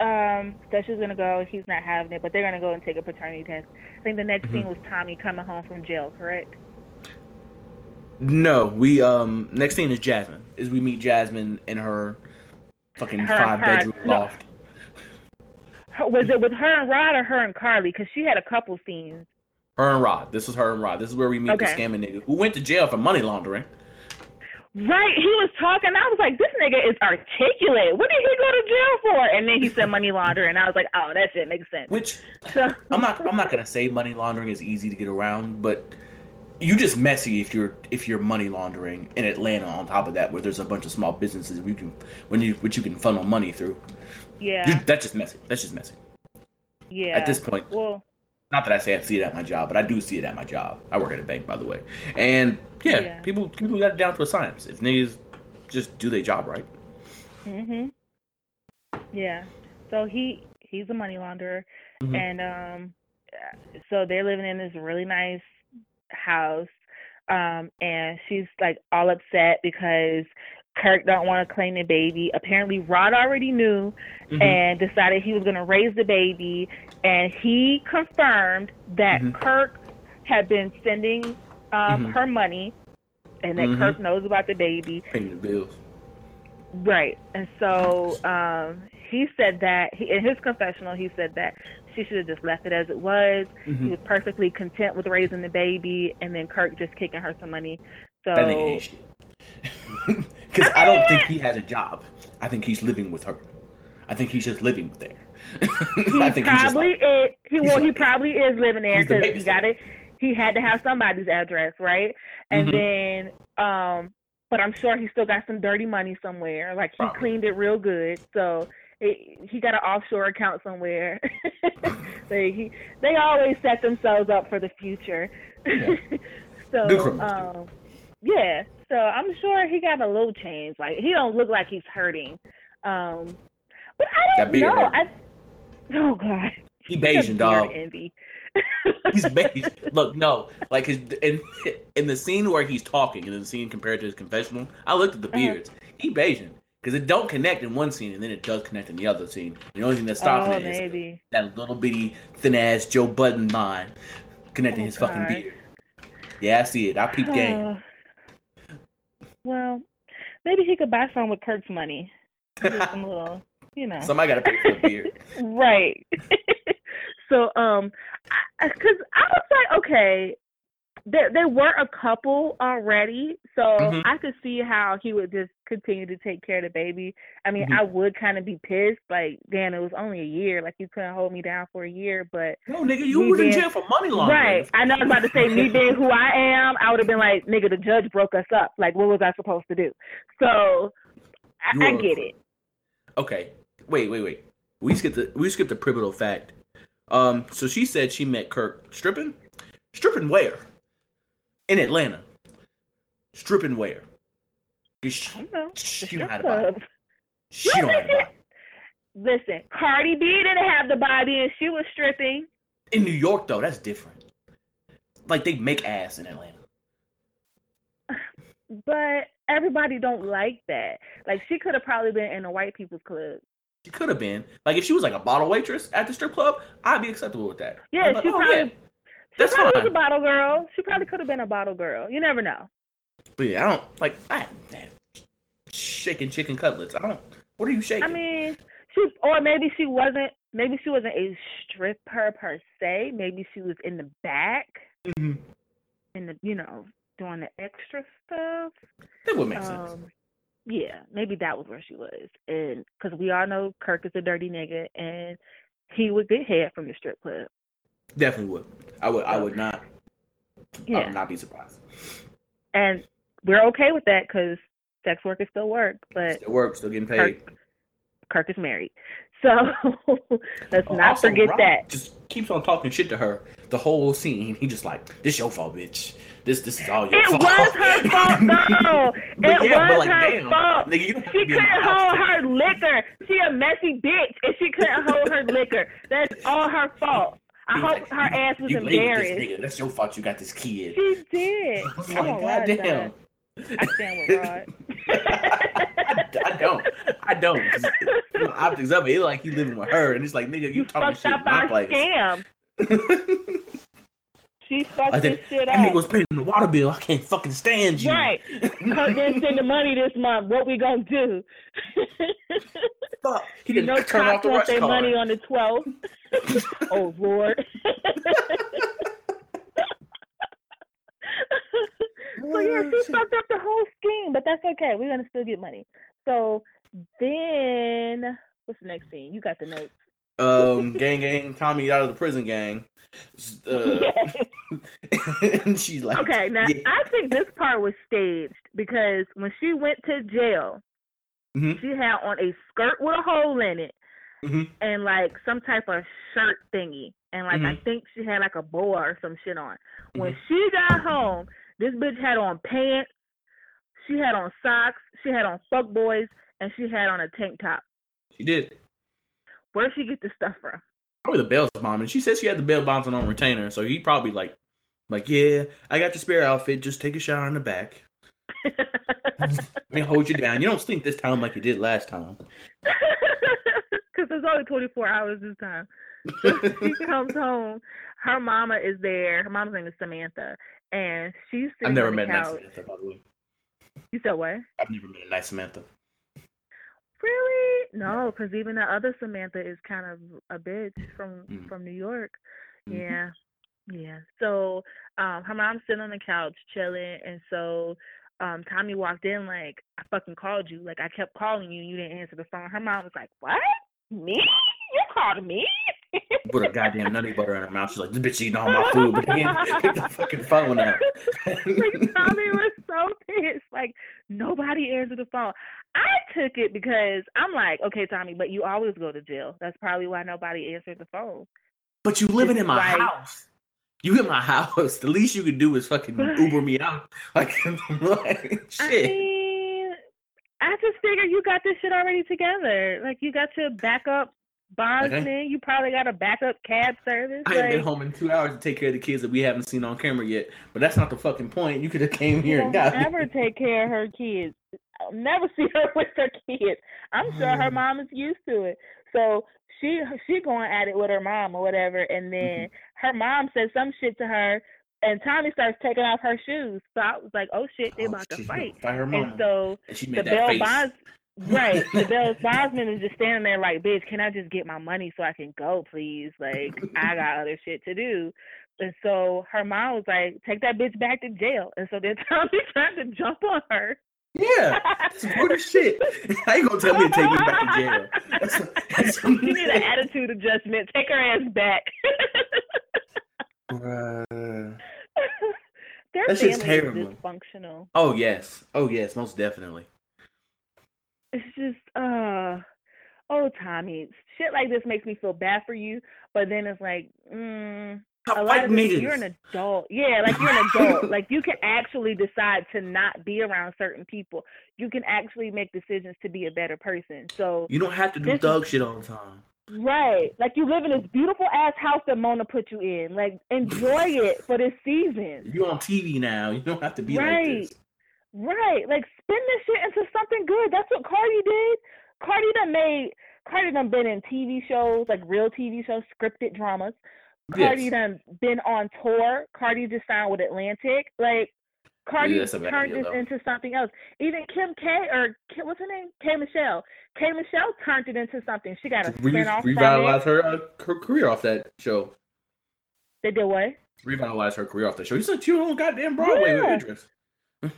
um, said she's gonna go. He's not having it, but they're gonna go and take a paternity test. I think the next Mhm. scene was Tommie coming home from jail. Correct? No, we um next scene is Jasmine. Is we meet Jasmine in her fucking Her- five her- bedroom no. loft. Her, was it with her and Rod or her and Karlie? Because she had a couple scenes. Her and Rod. This is her and Rod. This is where we meet the scamming nigga who went to jail for money laundering. Right, he was talking. I was like, this nigga is articulate. What did he go to jail for? And then he said money laundering. I was like, oh, that shit makes sense. Which So, I'm not I'm not gonna say money laundering is easy to get around, but you just messy if you're if you're money laundering in Atlanta on top of that where there's a bunch of small businesses you can when you which you can funnel money through. yeah, You, that's just messy. That's just messy. yeah. At this point, well, not that I say I see it at my job, but I do see it at my job. I work at a bank, by the way, and yeah, Yeah. people people got it down to a science. If niggas just do their job right, Mhm. Yeah. So he he's a money launderer, Mhm. and um, so they're living in this really nice house, um, and she's like all upset because Kirk don't want to claim the baby. Apparently, Rod already knew Mhm. and decided he was going to raise the baby, and he confirmed that Mhm. Kirk had been sending um, Mhm. her money, and that Mhm. Kirk knows about the baby. Paying the bills. Right. And so um he said that he in his confessional he said that she should have just left it as it was. He Mhm. was perfectly content with raising the baby and then Kirk just kicking her some money. So That nigga ain't shit. Because I don't think he has a job. I think he's living with her. I think he's just living there. he I think he's just probably like, is he well he like- probably is living there because he got it he had to have somebody's address, right? And Mhm. then um but I'm sure he still got some dirty money somewhere. Like he Probably. cleaned it real good. So it, he got an offshore account somewhere. they he, they always set themselves up for the future. Yeah. so um yeah. So I'm sure he got a little change. Like he don't look like he's hurting. Um but I don't know. I oh god. he Bayesian, dog. envy. He's Bayesian. Look, no, like his in in the scene where he's talking, in the scene compared to his confessional, I looked at the Uh-huh. beards. He Bayesian because it don't connect in one scene and then it does connect in the other scene. The only thing that stops oh, it is maybe. that little bitty thin ass Joe Budden line connecting Oh, his fucking beard. Yeah, I see it. I peep game. Well, maybe he could buy some with Kirk's money. Some little, you know. Somebody got to pay for the beer. right. so, um, because I, was like, okay, there there were a couple already, so Mhm. I could see how he would just continue to take care of the baby. I mean, Mhm. I would kind of be pissed, like, damn, it was only a year, like you couldn't hold me down for a year, but No, nigga, you was in jail for money laundering. Right. I know I was about to say me being who I am, I would have been like, nigga, the judge broke us up. Like, what was I supposed to do? So I, I get it. Okay. Wait, wait, wait. We skipped the we skipped the pivotal fact. Um, so she said she met Kirk stripping? Stripping where? In Atlanta. Stripping where? She, don't know. She don't have a body. She don't have a body. Listen, Cardi B didn't have the body and she was stripping. In New York though, that's different. Like they make ass in Atlanta. But everybody don't like that. Like she could have probably been in a white people's club. She could have been. Like if she was like a bottle waitress at the strip club, I'd be acceptable with that. Yeah, I'd she oh, probably yeah. She That's probably was a bottle girl. She probably could have been a bottle girl. You never know. But yeah, I don't like I man, shaking chicken cutlets. I don't what are you shaking? I mean, she or maybe she wasn't. Maybe she wasn't a stripper per se. Maybe she was in the back, Mhm. in the you know doing the extra stuff. that would make sense. Um, yeah, maybe that was where she was, and because we all know Kirk is a dirty nigga, and he would get head from the strip club. Definitely would. I would. I would not. I Yeah, would not be surprised. and we're okay with that because sex work is still work, but Still work. Still getting paid. Kirk, Kirk is married, so let's Oh, not also, forget Rob that. Just keeps on talking shit to her the whole scene. He just like, this your fault, bitch. This this is all your It fault. It was her fault, though. It yeah, was like, her damn, fault. nigga, you She to be in couldn't hold her liquor. She a messy bitch, and she couldn't hold her liquor. That's all her fault. I hope like, her ass was you embarrassed. This nigga. That's your fault. You got this kid. She did. I'm like, lie that. I stand with Rod. I, I don't. I don't. you know, optics of it, it's like he living with her, and it's like, nigga, you, You talking shit up my place. scam. She fucked I this think shit that nigga was paying the water bill. I can't fucking stand you. Right. Kirk didn't send the money this month. What we gonna do? Fuck. He you didn't know, turn off the rush their money on the 12th. oh, Lord. so, yeah, she oh, fucked up the whole scheme, but that's okay. We're going to still get money. So, then, what's the next scene? You got the notes. Um, gang, gang, Tommie out of the prison gang. Uh, and she's like, okay, now, yeah. I think this part was staged because when she went to jail, Mhm. she had on a skirt with a hole in it. Mhm. and like some type of shirt thingy. And like I Mhm. think she had like a boa or some shit on. When Mm-hmm. she got home, this bitch had on pants, she had on socks, she had on fuck boys, and she had on a tank top. She did. Where'd she get this stuff from? Probably the Bell's mom, and she said she had the Bell bonds on retainer, so he probably like, like, yeah, I got the spare outfit. Just take a shower in the back. Let me hold you down. You don't stink this time like you did last time. Because there's only 24 hours this time. So she comes home. Her mama is there. Her mama's name is Samantha, and she's sitting I've never met a nice. Samantha, by the way. You said what? I've never met a nice Samantha. Really? No, because even the other Samantha is kind of a bitch from Mm. from New York. Mhm. Yeah, yeah. So um, her mom's sitting on the couch chilling, and so um, Tommie walked in like, "I fucking called you. Like I kept calling you, and you didn't answer the phone." Her mom was like, "What? Me? You called me?" Put a goddamn nutty butter in her mouth. She's like, this bitch eating all my food, but then pick the fucking phone up. like Tommie was so pissed. Like nobody answered the phone. I took it because I'm like, okay, Tommie, but you always go to jail. That's probably why nobody answered the phone. But you living in my Right. house. You in my house. The least you could do is fucking. Uber me out. Like, like I shit. mean, I just figured you got this shit already together. Like you got your backup bondsman. You probably got a backup cab service. I ain't been home in two hours to take care of the kids that we haven't seen on camera yet. But that's not the fucking point. You could have came here and got me. take care of her kids. I'll never see her with her kids. I'm sure her mom is used to it. So she she going at it with her mom or whatever, and then mm-hmm. her mom says some shit to her, and Tommie starts taking off her shoes. So I was like, oh shit, they Oh, about to shit, fight. By her And mom. so And she the Bell. Bonds, right? The Bell bondsman is just standing there like, bitch, can I just get my money so I can go, please? Like I got other shit to do. And so her mom was like, take that bitch back to jail. And so then Tommie tried to jump on her. Yeah. That's rude as shit. How you gonna tell me to take me back to jail? That's, that's you need an attitude adjustment. Take her ass back. Bruh. Their That shit's terrible. dysfunctional. Oh yes. Oh yes, most definitely. It's just uh oh Tommie. Shit like this makes me feel bad for you, but then it's like, mm, a lot of this, you're an adult. Yeah, like you're an adult. like you can actually decide to not be around certain people. You can actually make decisions to be a better person. So You don't have to do is- thug shit all the time. Right. Like you live in this beautiful ass house that Mona put you in. Like enjoy it for this season. You're on TV now. You don't have to be Right. like this. Right. Like spin this shit into something good. That's what Cardi did. Cardi done made Cardi done been in TV shows, like real TV shows, scripted dramas. Cardi Yes. done been on tour. Cardi just signed with Atlantic. Like Cardi turned deal, this though. into something else. Even Kim K or Kim, what's her name? K Michelle. K Michelle turned it into something. She got a Re- spin off from revitalize her, uh, her career off that show. They did what? Revitalize her career off that show. You said she was on goddamn Broadway Yeah. with Idris. Yeah.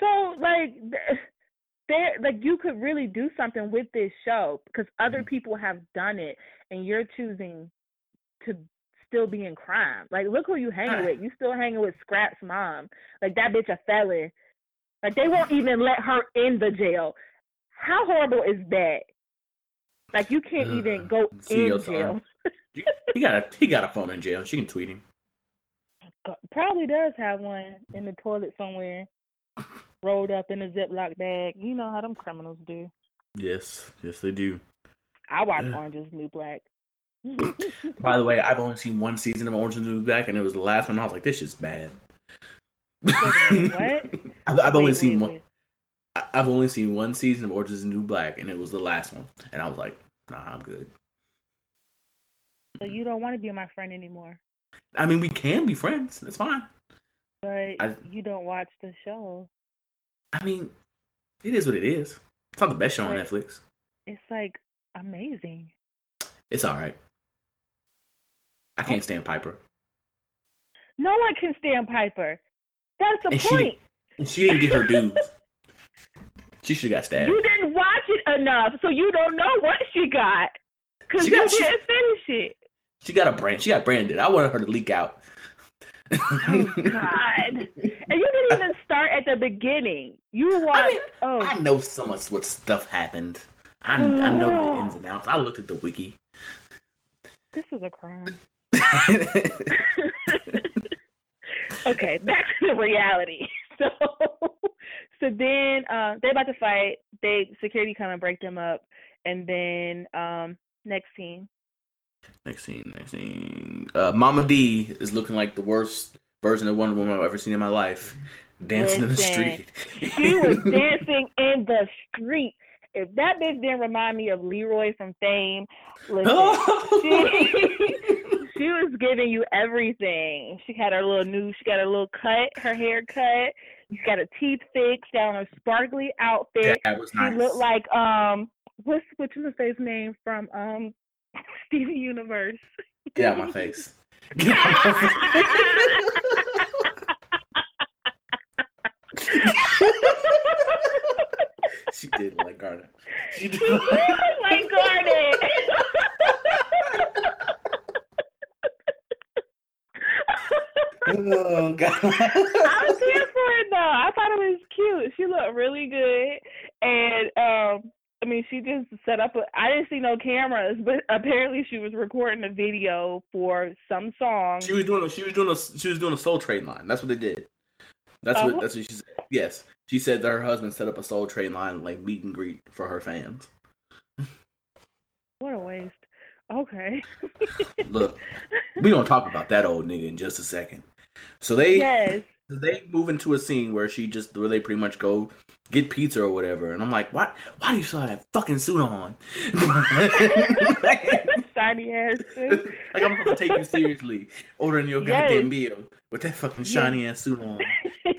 So like th- there like you could really do something with this show because other Mhm. people have done it and you're choosing to still be in crime. Like look who you hanging with. You still hanging with Scrap's mom. Like that bitch a felon. Like they won't even let her in the jail. How horrible is that? Like you can't even go in jail. He got a he got a phone in jail. She can tweet him. Probably does have one in the toilet somewhere, rolled up in a Ziploc bag. You know how them criminals do. Yes, yes they do. I watch. Orange is New Black. By the way, I've only seen one season of Orange is New Black, and it was the last one. I was like, this is bad. What? I've, I've only Wait, seen wait, one. wait. I've only seen one season of Orange is New Black, and it was the last one. And I was like, nah, I'm good. So you don't want to be my friend anymore, I mean, we can be friends. That's fine. But I- you don't watch the show. I mean, it is what it is. It's not the best show on Netflix. It's like amazing. It's all right. I can't stand Piper. No one can stand Piper. That's the And she point. And she didn't get her dues. She should have got stabbed. You didn't watch it enough, so you don't know what she got. Cause She you got- she- didn't finish it. She got a brand. She got branded. I wanted her to leak out. Oh God! And you didn't even start at the beginning. You watched. mean, oh, I know so much what stuff happened. I, I know the ins and outs. I looked at the wiki. this is a crime. okay, back to the reality. so so then uh, they about to fight. They security come and break them up, and then um, next scene. Next scene, next scene. Uh, Mama Dee is looking like the worst version of Wonder Woman I've ever seen in my life. Dancing in the street. She was dancing in the street. If that bitch didn't remind me of Leroy from Fame, listen, she, she was giving you everything. She had her little new, she got her little cut, her hair cut. She got her teeth fixed, down her sparkly outfit. that was She looked like um, what's what's the face name from um, Steven Universe? Get out my face. Get out my face. she did like Garnet. She did. Looked like Garnet. oh God. I was here for it though. I thought it was cute. She looked really good, and um, I mean, she just set up. A, I didn't see no cameras, but apparently she was recording a video for some song. She was doing. A, she was doing a. She was doing a Soul Train line. That's what they did. That's Oh. what. That's what she said. Yes, she said that her husband set up a Soul Train line like meet and greet for her fans. What a waste. Okay. Look, we gonna talk about that old nigga in just a second. So they yes. They move into a scene where she just where they pretty much go get pizza or whatever, and I'm like, why why do you still have that fucking suit on? like Shiny ass suit. Like I'm gonna take you seriously, ordering your Yes. goddamn meal with that fucking shiny ass suit on.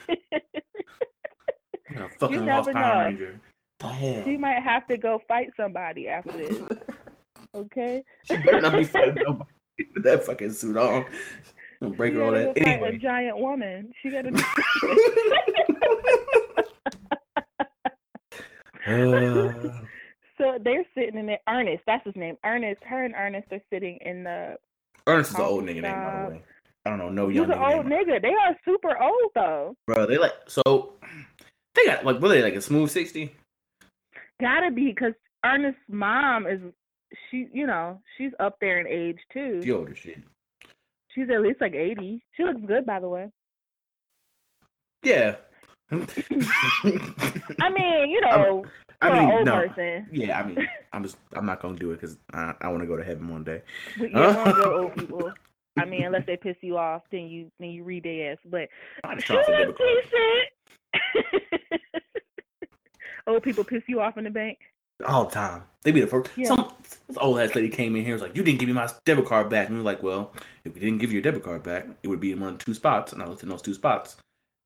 A fucking lost never Power know. Ranger. Hell? she might have to go fight somebody after this. Okay. She better not be fighting nobody with that fucking suit on. I'm gonna break She her all that fight a giant woman. She gotta. Uh, So they're sitting in there. Ernest, that's his name. Ernest. Her and Ernest are sitting in the. Ernest is an old nigga name, by the way. I don't know, no He's young an nigga old name. nigga. They are super old though. Bro, they like so they got like they like a smooth sixty? Gotta be because Ernest's mom is she. You know, she's up there in age too. She older shit. She's at least like eighty. She looks good, by the way. Yeah. I mean, you know, I for mean, an old no. person. Yeah, I mean, I'm just I'm not gonna do it because I, I want to go to heaven one day. One of the old people. I mean, unless they piss you off, then you then you read their ass. But she looks decent. old people piss you off in the bank. All the time. They be the first. Yeah. Some this old ass lady came in here and was like, "You didn't give me my debit card back." And we were like, "Well, if we didn't give you your debit card back, it would be in one of two spots." And I looked in those two spots.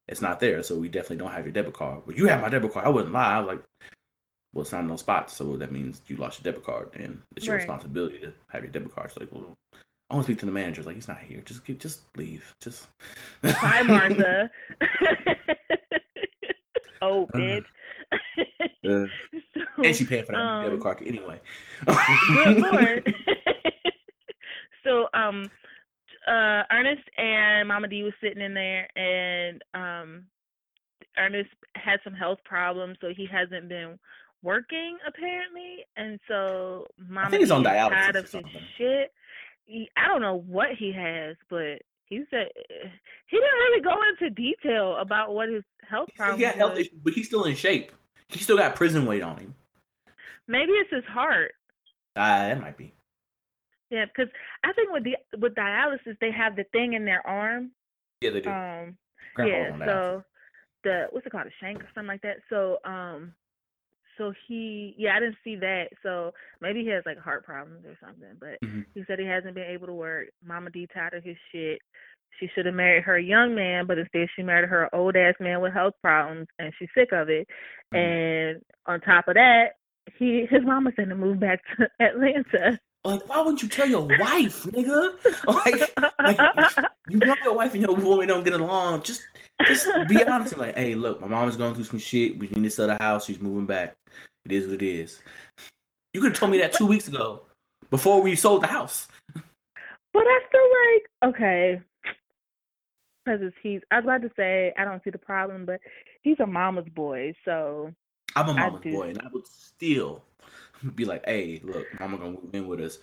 It's not there, so we definitely don't have your debit card. But you have my debit card. I wouldn't lie. I was like, "Well, it's not in those spots, so that means you lost your debit card, and it's your Right. responsibility to have your debit card." She's like, "Well." I want to speak to the manager. Like he's not here. Just, just leave. Just. Hi, Martha. oh, bitch. Uh, so, and she paid for that um, debit card anyway. Good lord. so um uh Ernest and Mama Dee was sitting in there and um Ernest had some health problems so he hasn't been working apparently and so Mama think he's D on dialysis tired of his shit. He, I don't know what he has, but he said he didn't really go into detail about what his health problems He got health issues, but he's still in shape. He still got prison weight on him. Maybe it's his heart. Ah, it might be. Yeah, because I think with the with dialysis they have the thing in their arm. Yeah, they do. Um, yeah. So the what's it called, a shank or something like that. So um, so he yeah I didn't see that. So maybe he has like heart problems or something. But Mhm. he said he hasn't been able to work. Mama Dee tired of his shit. She should have married her young man, but instead she married her old ass man with health problems, and she's sick of it. Mhm. And on top of that, he his mama said to move back to Atlanta. Like, why wouldn't you tell your wife, nigga? Like, like you know your wife and your woman don't get along. Just, just be honest. Like, hey, look, my mom is going through some shit. We need to sell the house. She's moving back. It is what it is. You could have told me that two weeks ago, before we sold the house. But I feel like okay, because he's. I was about to say I don't see the problem, but he's a mama's boy, so I'm a mama's do. boy, and I would still be like, hey, look, mama gonna move in with us.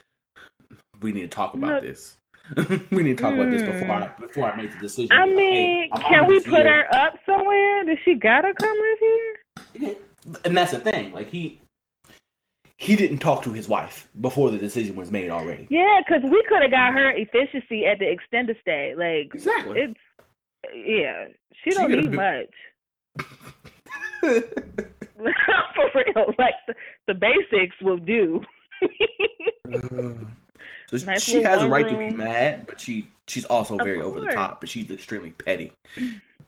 We need to talk about Look, this. we need to talk about this before I hmm. before I make the decision. I Like, hey, mean, can we put year. her up somewhere? Does she gotta come live here? And that's the thing. Like he he didn't talk to his wife before the decision was made already. Yeah, because we could have got her efficiency at the extended stay. Like Exactly. it's yeah, she She don't coulda need much. For real, like the, the basics will do. Mm. so Nice she has a right to be mad, but she she's also Of very over the top, but she's extremely petty.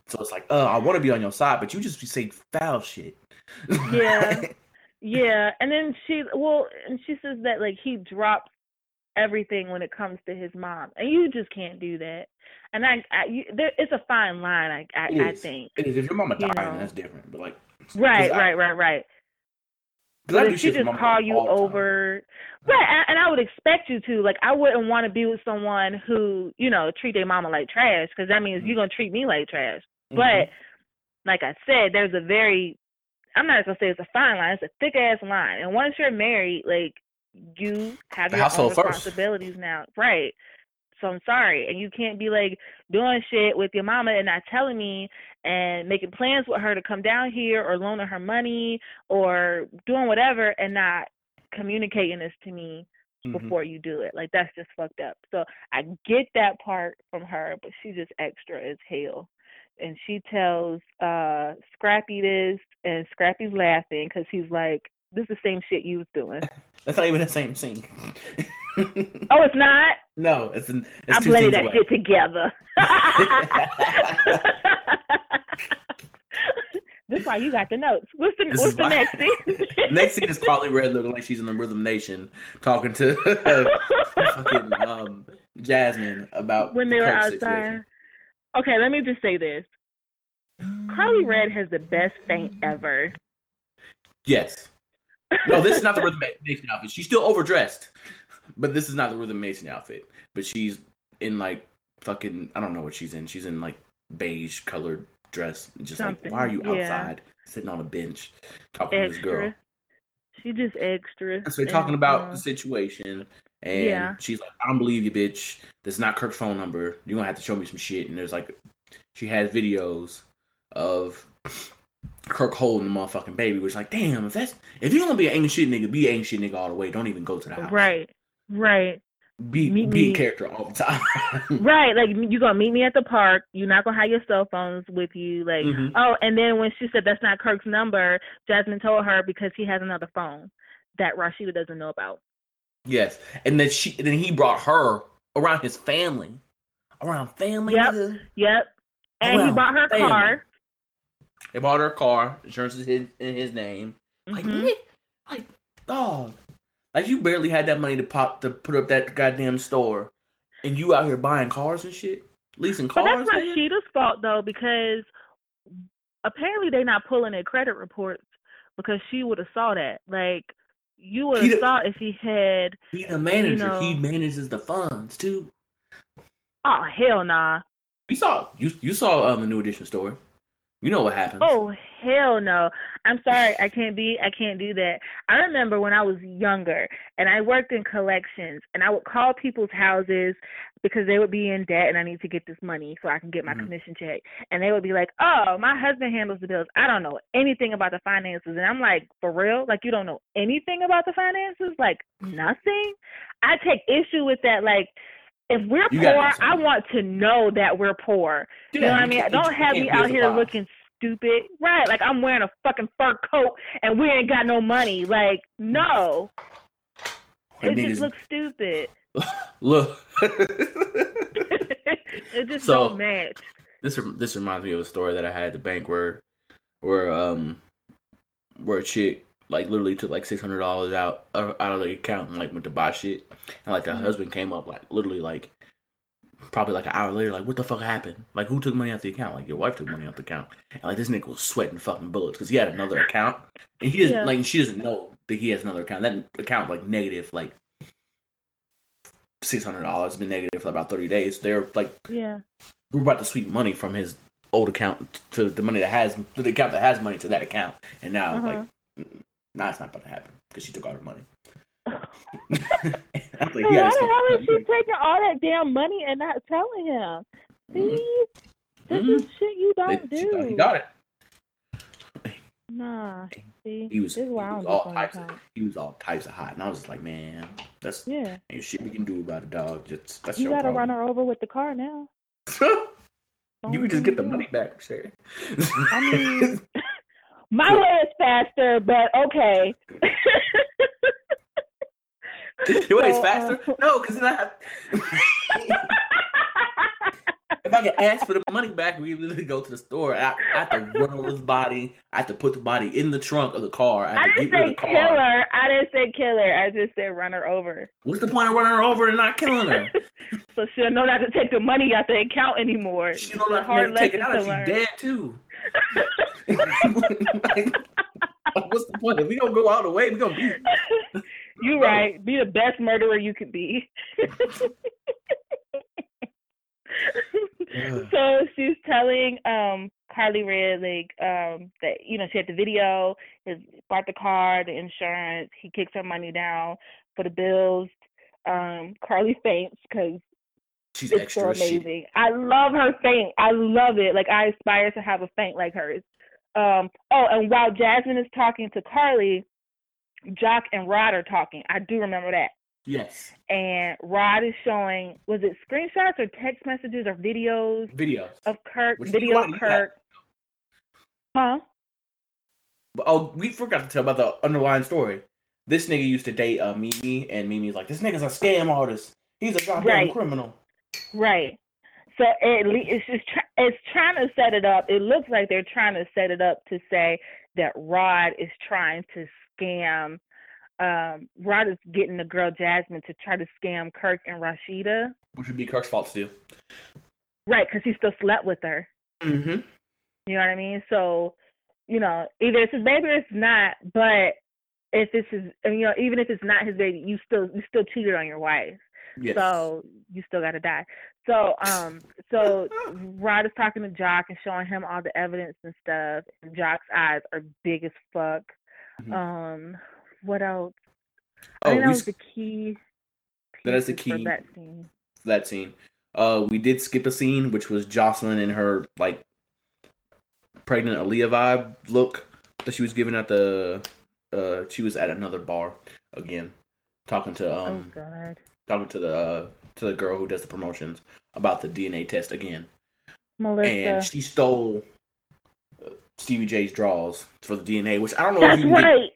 So it's like, oh, I want to be on your side, but you just say foul shit. Yeah. Yeah, and then she well, and she says that like he drops everything when it comes to his mom, and you just can't do that. And I, I you, there, it's a fine line. I, I, I think. It is. If your mama You dying, know. that's different. But like, Right, I- right, right, right. But if she just call you the time. over, right? And I would expect you to. Like, I wouldn't want to be with someone who, you know, treat their mama like trash, because that means you're gonna treat me like trash. Mhm. But like I said, there's a very I'm not gonna say it's a fine line, it's a thick ass line. And once you're married, like you have The your own household first. responsibilities now. Right. So I'm sorry. And you can't be like doing shit with your mama and not telling me and making plans with her to come down here or loaning her money or doing whatever and not communicating this to me Mhm. before you do it. Like that's just fucked up. So I get that part from her, but she's just extra as hell. And she tells uh Scrappy this, and Scrappy's laughing because he's like, "This is the same shit you was doing." That's not even the same scene. oh, it's not. no, it's, an, it's I blended that away. shit together. this why you got the notes. What's the This What's the next thing? Next scene is Karlie Redd looking like she's in the Rhythm Nation talking to fucking um, Jasmine about when they were outside. situation. Okay, let me just say this. Karlie Redd has the best faint ever. Yes. No, this is not the Rhythm Nation outfit. She's still overdressed, but this is not the Rhythm Nation outfit. But she's in like fucking I don't know what she's in. She's in like beige colored dress. Just Something, like why are you yeah. outside sitting on a bench talking to this girl? extra. She just extra. So they're talking about uh, the situation, and Yeah. she's like, "I don't believe you, bitch. That's not Kirk's phone number. You're gonna have to show me some shit." And there's like, she has videos of Kirk holding the motherfucking baby, which is like, damn, if that's if you're gonna be an ain't shit nigga, be ain't shit nigga all the way. Don't even go to the house. right, right, Be Meet be me- a character all the time. right. Like you gonna meet me at the park. You're not gonna have your cell phones with you. Like Mhm. oh, and then when she said that's not Kirk's number, Jasmine told her because he has another phone that Rasheeda doesn't know about. yes, and then she then he brought her around his family, around family. Yep. Yep. And he bought her a family. car. They bought her a car. Insurance is his, in his name. Like, Mhm. what? like, dog. Like you barely had that money to pop to put up that goddamn store, and you out here buying cars and shit, leasing cars. But that's nigga? Rasheeda's fault though, because apparently they're not pulling their credit reports because she would have saw that. Like you would have saw if he had. He's a manager. he know. manages the funds too. Oh hell nah. You saw you you saw um the new edition story. You know what happens. Oh hell no. I'm sorry, I can't be I can't do that. I remember when I was younger and I worked in collections and I would call people's houses because they would be in debt and I need to get this money so I can get my Mhm. commission check. And they would be like, "Oh, my husband handles the bills. I don't know anything about the finances." And I'm like, "For real? Like you don't know anything about the finances? Like nothing?" I take issue with that like if we're You poor, I want to know that we're poor. You know what I mean? Don't have me out here looking stupid. Right, like I'm wearing a fucking fur coat and we ain't got no money. Like, no. That It just niggas- looks stupid. Look. it just So- don't match. this this reminds me of a story that I had at the bank where where um where a chick like literally took like six hundred dollars out uh, out of the account and like went to buy shit and like the Mhm. husband came up like literally like probably like an hour later like what the fuck happened like who took money out the account like your wife took money out the account and like this nigga was sweating fucking bullets because he had another account and he doesn't Yeah. like she doesn't know that he has another account that account like negative like six hundred dollars been negative for about thirty days they're like Yeah. we're about to sweep money from his old account to the money that has the account that has money to that account, and now Uh-huh. like, nah, it's not about to happen because she took all her money. Like, So yeah, why the hell is she taking all that damn money and not telling him? See, this Mhm. is shit you They- don't she thought he got it. Nah, see, He was, he was all types of, he was all types of hot, and I was just like, man, that's Yeah, ain't shit we can do about it, dog. Just that's you gotta run her over with the car now. you could just get the money back, Sherry. I mean, my way is faster, but okay. Your way is faster? uh, No, because I if I can ask for the money back, we literally go to the store. I, I have to run over his body. I have to put the body in the trunk of the car. I I didn't say the car. I didn't say killer. I just said run her over. What's the point of running her over and not killing her? So she'll know not to take the money out the account anymore. She don't have to take it out to if learn. she's dead too. Like, what's the point? If we don't go all the way, we gonna be. you right. Be the best murderer you could be. so she's telling um Karlie Redd like um that you know she had the video, his bought the car, the insurance, he kicks her money down for the bills. Um Karlie faints because She's it's extra so amazing. I love her faint. I love it. Like I aspire to have a faint like hers. Um oh and while Jasmine is talking to Karlie, Joc and Rod are talking. I do remember that. Yes, And Rod is showing was it screenshots or text messages or videos videos. of Kirk, Which video of? Kirk. Huh? But, oh, we forgot to tell about the underlying story. This nigga used to date uh, Mimi, and Mimi's like, this nigga's a scam artist. He's a goddamn Right. criminal. Right. So it it's just it's trying to set it up. It looks like they're trying to set it up to say that Rod is trying to scam. Um, Rod is getting the girl Jasmine to try to scam Kirk and Rasheeda. Which would be Kirk's fault still. Right, because he still slept with her. Mm-hmm. You know what I mean? So, you know, either it's his baby or it's not. But if this is, you know, even if it's not his baby, you still you still cheated on your wife. Yes. So you still gotta die. So um so Rod is talking to Joc and showing him all the evidence and stuff. And Joc's eyes are big as fuck. Mhm. Um what else? oh, I think that was the key. That is the key. that scene. that scene. Uh, we did skip a scene, which was Joseline and her like pregnant Aaliyah vibe look that she was giving at the. Uh, she was at another bar again, talking to oh um, god. Talking to the uh, to the girl who does the promotions about the DNA test again, Melissa. and she stole uh, Stevie J's draws for the DNA, which I don't know if you can get.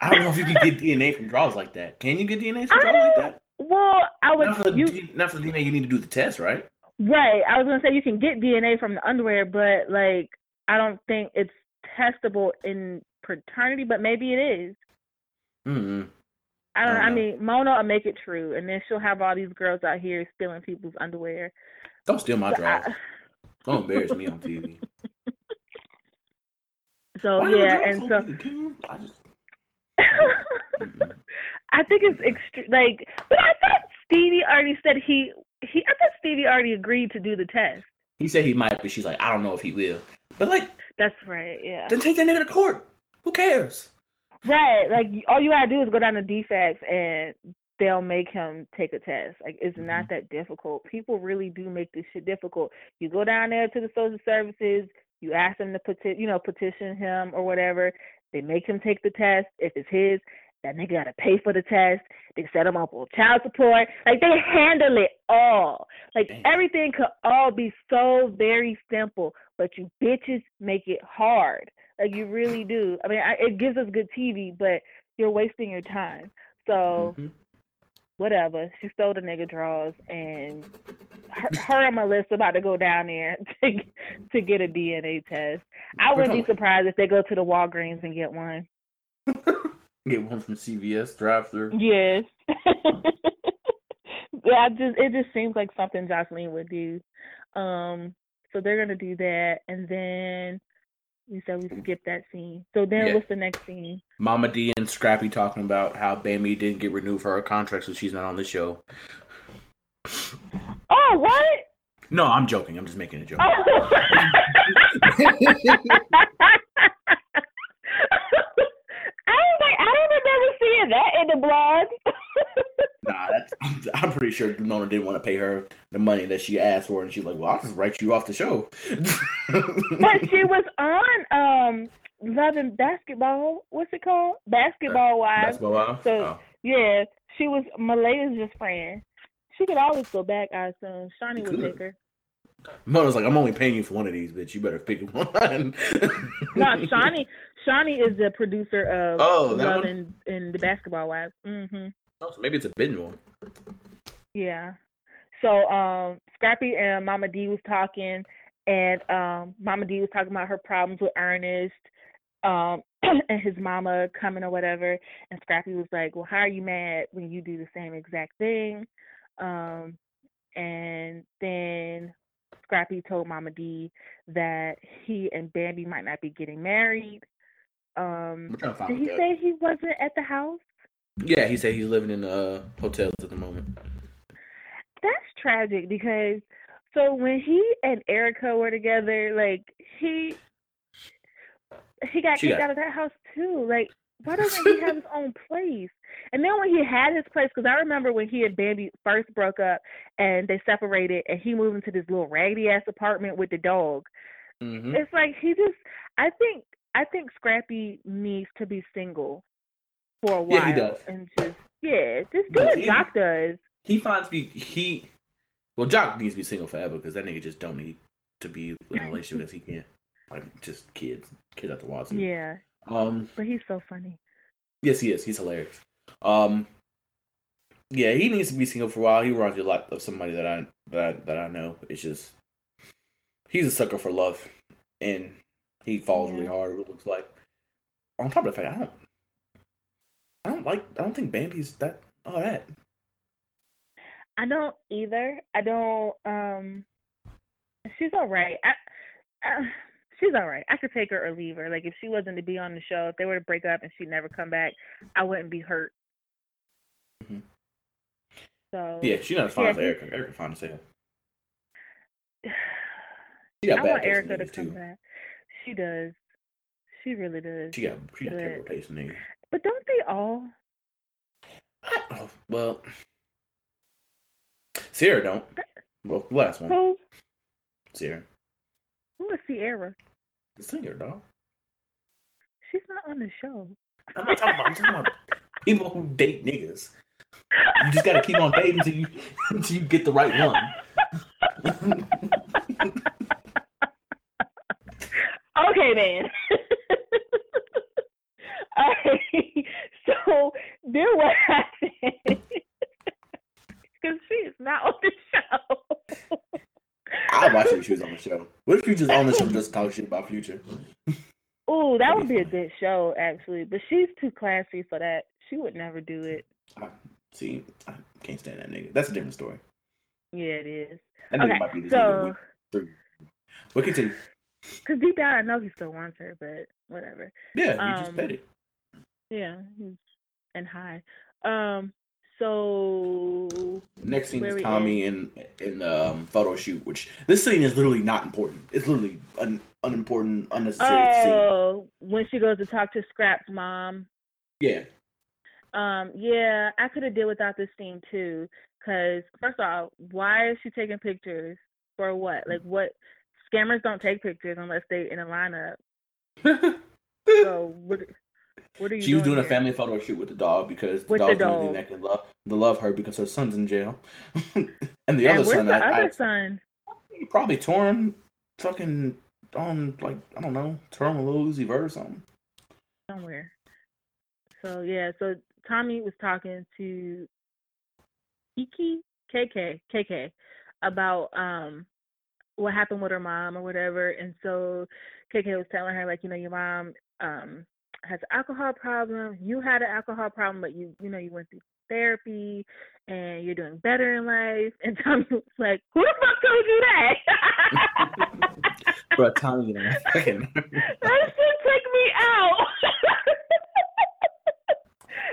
I don't know if you can get DNA from draws like that. Can you get DNA from I draws like that? Well, I would Not for, the, you not for the DNA, you need to do the test, right? Right. I was gonna say you can get DNA from the underwear, but like I don't think it's testable in paternity, but maybe it is. Mm-hmm. I don't know. I know. mean, Mona will make it true, and then she'll have all these girls out here stealing people's underwear. Don't steal my draws. I- Don't embarrass me on TV. so Why yeah, and so so big, Kim? I just. I think it's extre- like, but I thought Stevie already said he he. I thought Stevie already agreed to do the test. he said he might, but she's like, I don't know if he will. But like, That's right. Yeah. then take that nigga to court. Who cares? Right. Like all you gotta do is go down to defects and they'll make him take a test. Like it's Mm-hmm. not that difficult. People really do make this shit difficult. You go down there to the social services, you ask them to peti- you know, petition him or whatever. They make him take the test. If it's his, that nigga gotta pay for the test. They set him up with child support. Like they handle it all. Like Damn. everything could all be so very simple, but you bitches make it hard. Like you really do. I mean, I, it gives us good TV, but you're wasting your time. So Mhm. whatever. She stole the nigga draws, and her, her and Melissa about to go down there to to get a DNA test. I wouldn't be surprised if they go to the Walgreens and get one. Get one from CVS drive through. Yes. yeah, just it just seems like something Joseline would do. Um, so they're gonna do that, and then we said we skipped that scene. So then Yeah. what's the next scene? Mama Dee and Scrappy talking about how Bambi didn't get renewed for her contract, so she's not on the show. Oh, what? No, I'm joking. I'm just making a joke. Oh. I was like, I don't remember seeing that in the blog. Nah, that's I'm pretty sure Mona didn't want to pay her the money that she asked for, and she's like, "Well, I'll just write you off the show." but she was on um Love and Basketball. What's it called? Basketball Wives. Basketball Wives. So Oh. yeah, she was Malaya's just friend. She could always go back, I assume. Shaunie would take her. Mona's like, "I'm only paying you for one of these, bitch. You better pick one." No, Shaunie. Shaunie is the producer of Oh, Love and, and the Basketball Wives. hmm Oh, so maybe it's a bidden one. Yeah. So um Scrappy and Mama Dee was talking and um Mama Dee was talking about her problems with Ernest, um and his mama coming or whatever. And Scrappy was like, Well, how are you mad when you do the same exact thing? Um and then Scrappy told Mama Dee that he and Bambi might not be getting married. Um We're trying to did he say he wasn't at the house? Yeah, he said he's living in uh hotels at the moment. that's tragic because so when he and Erica were together, like he he got She kicked got- out of that house too. Like, why doesn't he have his own place? And then when he had his place, because I remember when he and Bambi first broke up and they separated, and he moved into this little raggedy ass apartment with the dog. hmm It's like he just. I think I think Scrappy needs to be single for a while Yeah, he does. and just yeah, just do what Joc does. He finds me he. Well, Joc needs to be single forever because that nigga just don't need to be in a relationship because he can't. Like just kids, kids at the Watson. Yeah, Um. but he's so funny. Yes, he is. He's hilarious. Um. Yeah, he needs to be single for a while. He reminds me a lot of somebody that I that I, that I know. It's just he's a sucker for love, and he falls really hard. It looks like. On top of the fact, I don't. I like. I don't think Bambi's that all that. I don't either. I don't. Um, she's all right. I, uh, she's all right. I could take her or leave her. Like if she wasn't to be on the show, if they were to break up and she'd never come back, I wouldn't be hurt. Mm-hmm. So Yeah, she's not as fine Yeah, as Erica. Erica fine as hell. She got I bad want Erica to come too. back. She does. She really does. She got she got terrible taste in. But don't they all? Oh, well, Sierra don't. Well, last one, Who? Sierra, Who is Sierra? the singer, dog. She's not on the show. I'm not talking about, I'm talking about people who date niggas. You just gotta keep on dating until you until you get the right one. okay then. Alright. So then what happened? Because she is not on the show. I'd watch if she was on the show. What if you just on the show just talk shit about Future? Ooh, that That'd be a good show actually. But she's too classy for that. She would never do it. I, see, I can't stand that nigga. That's a different story. Yeah, it is. That Okay, might be the so nigga. But continue. because deep down I know he still wants her, but whatever. Yeah, you just Um, bet it. Yeah, he's and high. Um. So Next scene is Tommie in in the um, photo shoot, which this scene is literally not important. It's literally an unimportant, unnecessary scene. Oh, when she goes to talk to Scrap's mom. Yeah, Um, yeah, I could have did without this scene too. Cause first of all, why is she taking pictures for what? Like what? Scammers don't take pictures unless they in a lineup. So what? What are you? she was doing a family photo shoot with the dog because the With the dog's the only thing dog. that can love to love her because her son's in jail, and the And other son, the I, other I, son? probably torn, fucking on like I don't know, torn a little Uzi Vert or something. somewhere. So yeah, so Tommie was talking to Iki KK KK about um what happened with her mom or whatever, and so KK was telling her like you know your mom um has an alcohol problem, you had an alcohol problem, but you you know you went through therapy and you're doing better in life, and Tommie was like, who the fuck told you that? Bro, Tommie, you know, that should take me out.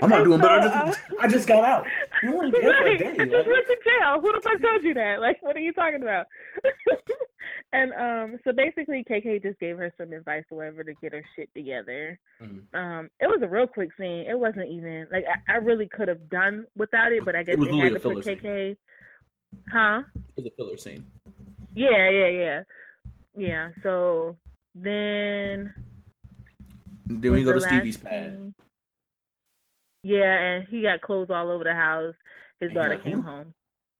I'm not doing better. I so, just, I just got out. You only jail for a Right. day. I just went to jail. Who the fuck told you that? Like, what are you talking about? And um, so basically, KK just gave her some advice or whatever to get her shit together. Mhm. Um, it was a real quick scene. It wasn't even like I, I really could have done without it, but I guess it was they had to a put KK. Huh? It was a filler scene. Yeah, yeah, yeah, yeah. So then Then we go to the Stevie's pad. scene- Yeah, and he got clothes all over the house. His And daughter came home.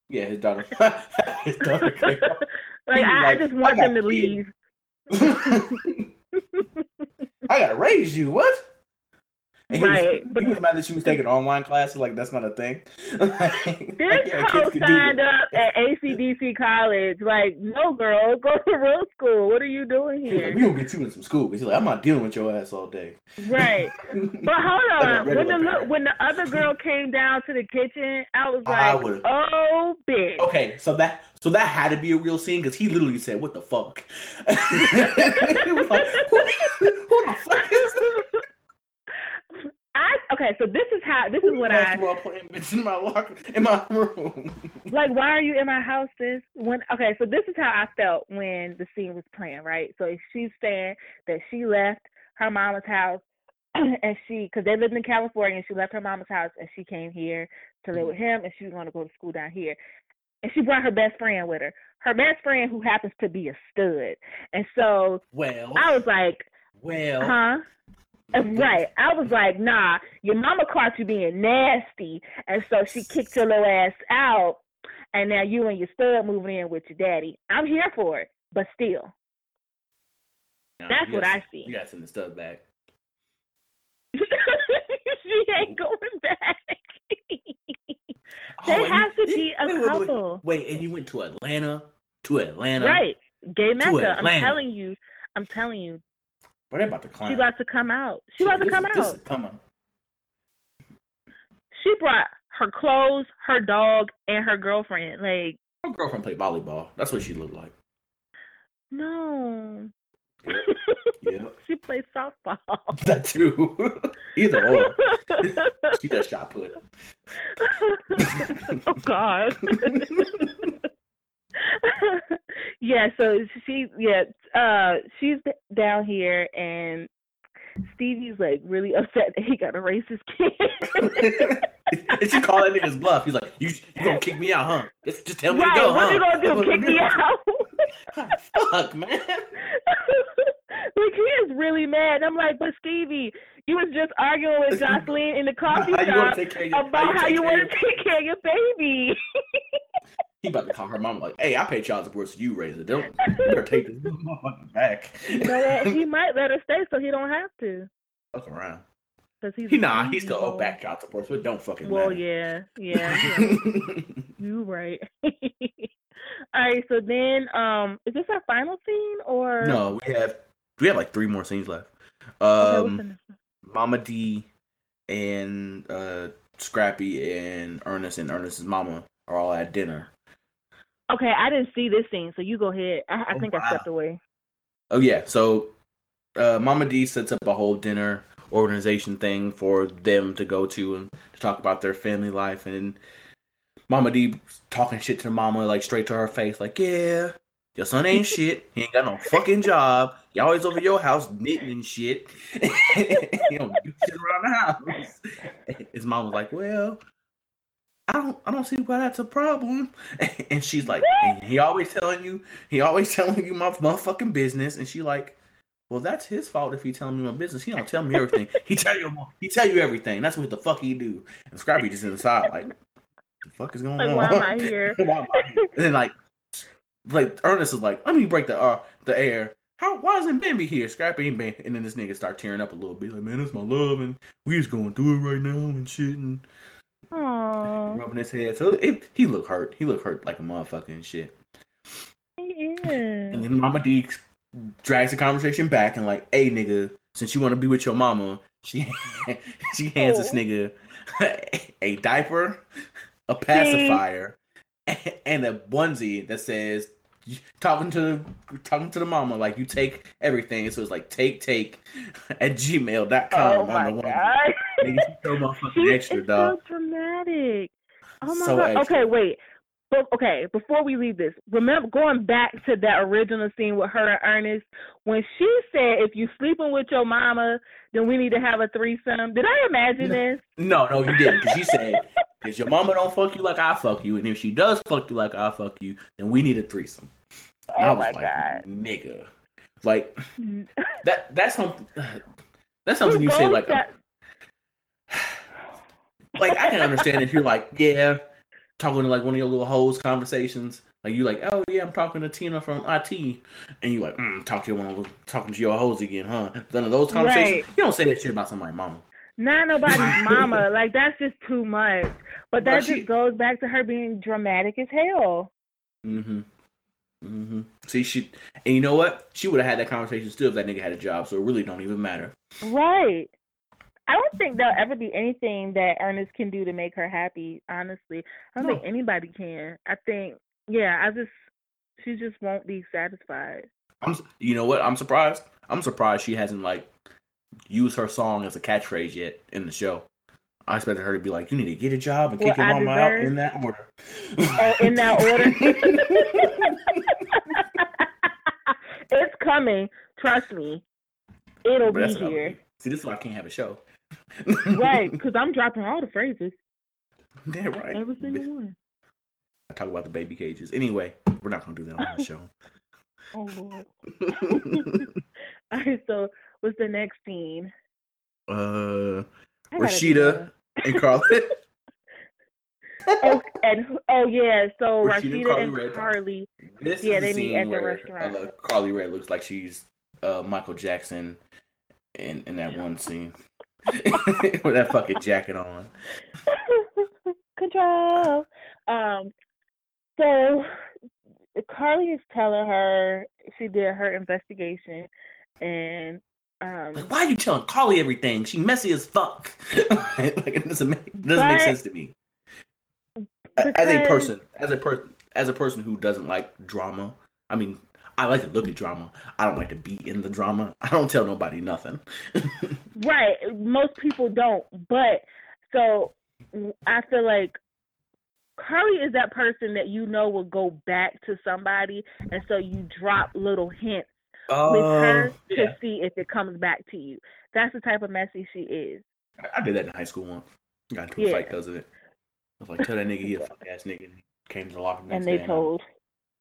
Yeah, his daughter. his daughter came home. like I, like, just want him to kids." leave. I gotta raise you. What? And he was- Right, but- mad that she was taking online classes. Like that's not a thing. Like, This yeah, hoe kids can do signed up at ACDC college. Like, no, girl, go to real school. What are you doing He was like, here? we gonna get you in some school. He's like, I'm not dealing with your ass all day. Right. But hold Like on. When the parent. when the other girl came down to the kitchen, I was I like, would've- "Oh, bitch." Okay, so that so that had to be a real scene because he literally said, "What the fuck?" like, "Who, who the fuck is this?" I okay. So this is how. This is what I Basketball playing bitch in my locker in my room. like. Why are you in my house, sis? When okay. So this is how I felt when the scene was playing. Right. So she's saying that she left her mama's house and she because they lived in California and she left her mama's house and she came here to live with him and she was going to go to school down here. And she brought her best friend with her. Her best friend who happens to be a stud. And so Well, I was like, well, huh? Right. I was like, nah, your mama caught you being nasty. And so she kicked your little ass out. And now you and your stud moving in with your daddy. I'm here for it. But still, Nah, that's what gotta- I see. You got the stuff back. she ain't going back. Oh, They you- have to be a wait, wait, wait, couple. Wait, and you went to Atlanta? To Atlanta? right. Gay Mecca. I'm telling you. I'm telling you. But they about to climb. She about to come out. She about to This come is- out. This is coming. She brought her clothes, her dog, and her girlfriend. Like, My girlfriend played volleyball. That's what she looked like. no. Yeah, she plays softball. that too. Either or. She does shot put. oh God. Yeah, so she yeah, uh she's down here and Stevie's like really upset that he got a racist kid. and she called that nigga's bluff. He's like, "You, you gonna kick me out, huh? Just, just tell me right, to go, what huh? you gonna do? Kick me out? Fuck, man. like he is really mad. I'm like, but Stevie, you was just arguing with Joseline in the coffee How you wanna shop take care of your, about how you want to take care of your baby. He about to call her mom like, "Hey, I pay child support, so you raise it. Don't better take this motherfucker back." you? He might let her stay so he don't have to. Fuck around. Cause he's He nah, he still owe back child support, so it don't fucking Well, matter. yeah, yeah, yeah. you right. All right, so then, um, is this our final scene or no, we have we have like three more scenes left. Um, one? Mama Dee and uh Scrappy and Ernest and Ernest's mama are all at dinner. Okay, I didn't see this scene, so you go ahead. I, I Oh, think wow. I stepped away. Oh yeah, so uh, Mama Dee sets up a whole dinner organization thing for them to go to and to talk about their family life and Mama Dee talking shit to Mama like straight to her face, like, yeah, your son ain't shit. He ain't got no fucking job. He always over your house knitting and shit. you do shit around the house. His mom was like, well, I don't I don't see why that's a problem. And she's like, and he always telling you, he always telling you my motherfucking business. And she like, well, that's his fault if he telling me my business. He don't tell me everything. he tell you he tell you everything. That's what the fuck he do. And Scrappy just inside like, the fuck is going Like, on? why am I here? Why am I here? and then like, like Ernest is like, let me break the uh the air. How why isn't Bambi here? Scrappy ain't been. And then this nigga start tearing up a little bit. Like, man, that's my love, and we just going through it right now and shit, and Aww, rubbing his head. So it, he look hurt. He look hurt like a motherfucker and shit. he And then Mama Dee drags the conversation back and like, hey nigga, since you want to be with your mama, she she hands this Oh. nigga a diaper, a pacifier, and a onesie that says talking to talking to the mama like you take everything. So it's like take take at gmail.com Oh on my the one. god. She so She extra is dog. so dramatic. Oh my So god. extra. Okay, wait. but okay, before we leave this, remember going back to that original scene with her and Ernest when she said, "If you sleeping with your mama, then we need to have a threesome." Did I imagine No. this? No, no, you didn't. she said, "Cause your mama don't fuck you like I fuck you, and if she does fuck you like I fuck you, then we need a threesome." And I Oh was my like, god. nigga, like that. That's something. That's something you say like, like I can understand if you're like, yeah, talking to like one of your little hoes conversations. Like you're like, oh yeah, I'm talking to Tina from IT, and you're like, mm, talk to your one of talking to your hoes again, huh? None of those conversations. Right. You don't say that shit about somebody's mama. not nobody's mama. Like that's just too much. But that she- just goes back to her being dramatic as hell. Mm-hmm. Mm-hmm. See, she and you know what? She would have had that conversation still if that nigga had a job. So it really don't even matter. Right. I don't think there'll ever be anything that Ernest can do to make her happy, honestly. I don't No. think anybody can. I think yeah, I just she just won't be satisfied. I'm. You know what? I'm surprised. I'm surprised she hasn't like used her song as a catchphrase yet in the show. I expected her to be like, "You need to get a job and kick your I mama out in that order." Oh, in that order. it's coming. Trust me. It'll But be here. See, this is why I can't have a show. Right, because I'm dropping all the phrases. yeah, right. Every single one. I talk about the baby cages. Anyway, we're not gonna do that on the show. Oh Lord. All right, so what's the next scene? uh, I gotta do Rasheeda and Karlie. Oh, and oh yeah, so Rasheeda Rasheeda, and Karlie and Karlie. This Yeah, is the they meet scene at the where restaurant. Uh, Karlie Redd looks like she's uh, Michael Jackson in in that one scene with that fucking jacket on. Control. Um. So Karlie is telling her she did her investigation, and um. Like, why are you telling Karlie everything? She messy as fuck. like it doesn't make it doesn't make sense to me. As a person, as a person, as a person who doesn't like drama, I mean, I like to look at drama. I don't like to be in the drama. I don't tell nobody nothing. Right. Most people don't. But so I feel like Karlie is that person that you know will go back to somebody and so you drop little hints with her Oh, yeah. to see if it comes back to you. That's the type of messy she is. I- I did that in high school once. Got into a Yeah. fight because of it. I was like, tell that nigga he a fuck ass nigga. And came to the locker room. And they day I- told.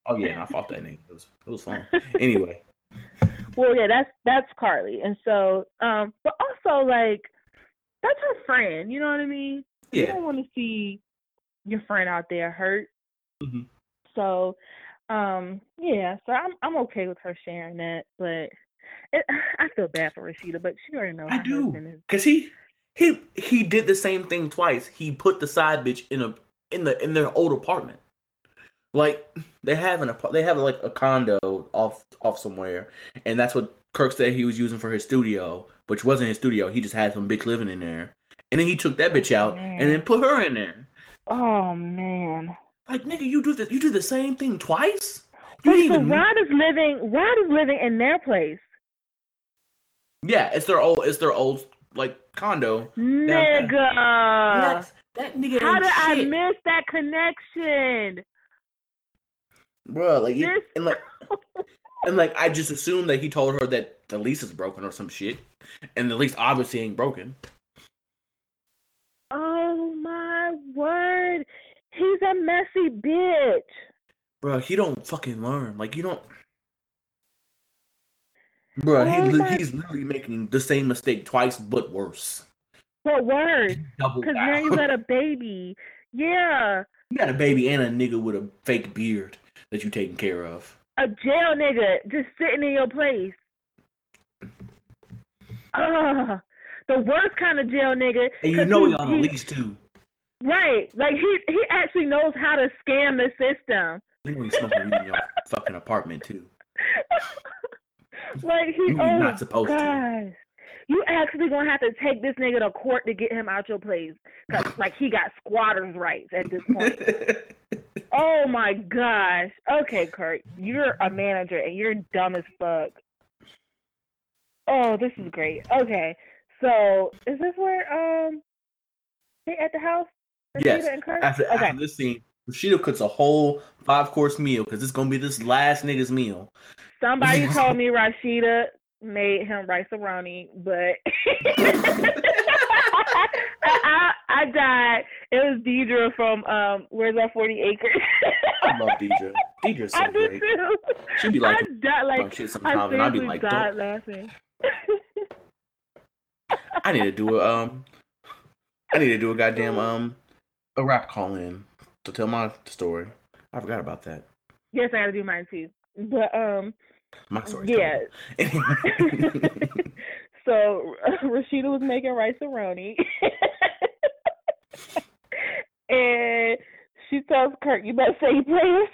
Oh yeah, and I fought that nigga. It was it was fun. Anyway, Well, yeah, that's that's Karlie. And so um but also like that's her friend, you know what I mean? You don't want to see your friend out there hurt. Mhm. So, um, yeah, so I'm I'm okay with her sharing that, but it, I feel bad for Rasheeda, but she already knows I do. cause he he he did the same thing twice. He put the side bitch in a in the in their old apartment. Like they have an apart- they have like a condo off off somewhere, and that's what Kirk said he was using for his studio, which wasn't his studio. He just had some bitch living in there, and then he took that bitch out and then put her in there. Oh man. Like nigga, you do the you do the same thing twice. You Wait, didn't so even Rod is living Rod is living in their place. yeah, it's their old it's their old like condo. Nigga. That's- that nigga How ain't did I miss that connection? bro. Like, you- This- and like, and like, I just assumed that he told her that the lease is broken or some shit, and the lease obviously ain't broken. Oh my word. He's a messy bitch. Bro, he don't fucking learn. Like, you don't. Bro, Oh he, my- he's literally making the same mistake twice, but worse. But worse. Because now you got a baby. Yeah. you got a baby and a nigga with a fake beard that you taking care of. A jail nigga just sitting in your place. Ugh. The worst kind of jail nigga. And you know he- he on a he- lease too. Right. Like he he actually knows how to scam the system. You know he's smoking weed in your fucking apartment too. like he You're oh not supposed to. You actually gonna have to take this nigga to court to get him out your place, cause like he got squatters rights at this point. Oh my gosh. Okay, Kirk, you're a manager and you're dumb as fuck. Oh, this is great. Okay, so is this where um they at the house? Yes. After, okay. after this scene, Rasheeda cooks a whole five course meal because it's gonna be this last nigga's meal. Somebody told me Rasheeda made him Rice-A-Roni, but I, I died. It was Deidre from um Where's Our Forty Acres. I love Deidre. Deidre's so I do great. too. She'd be like, I died like "Fuck shit I sometimes," and I'd be like, died "Don't." laughing. I need to do a um, I need to do a goddamn um, a rap call in to tell my story. I forgot about that. yes, I gotta do mine too. But um My story. yeah. So Rasheeda was making Rice-A-Roni. and she tells Kirk, you better say your prayers.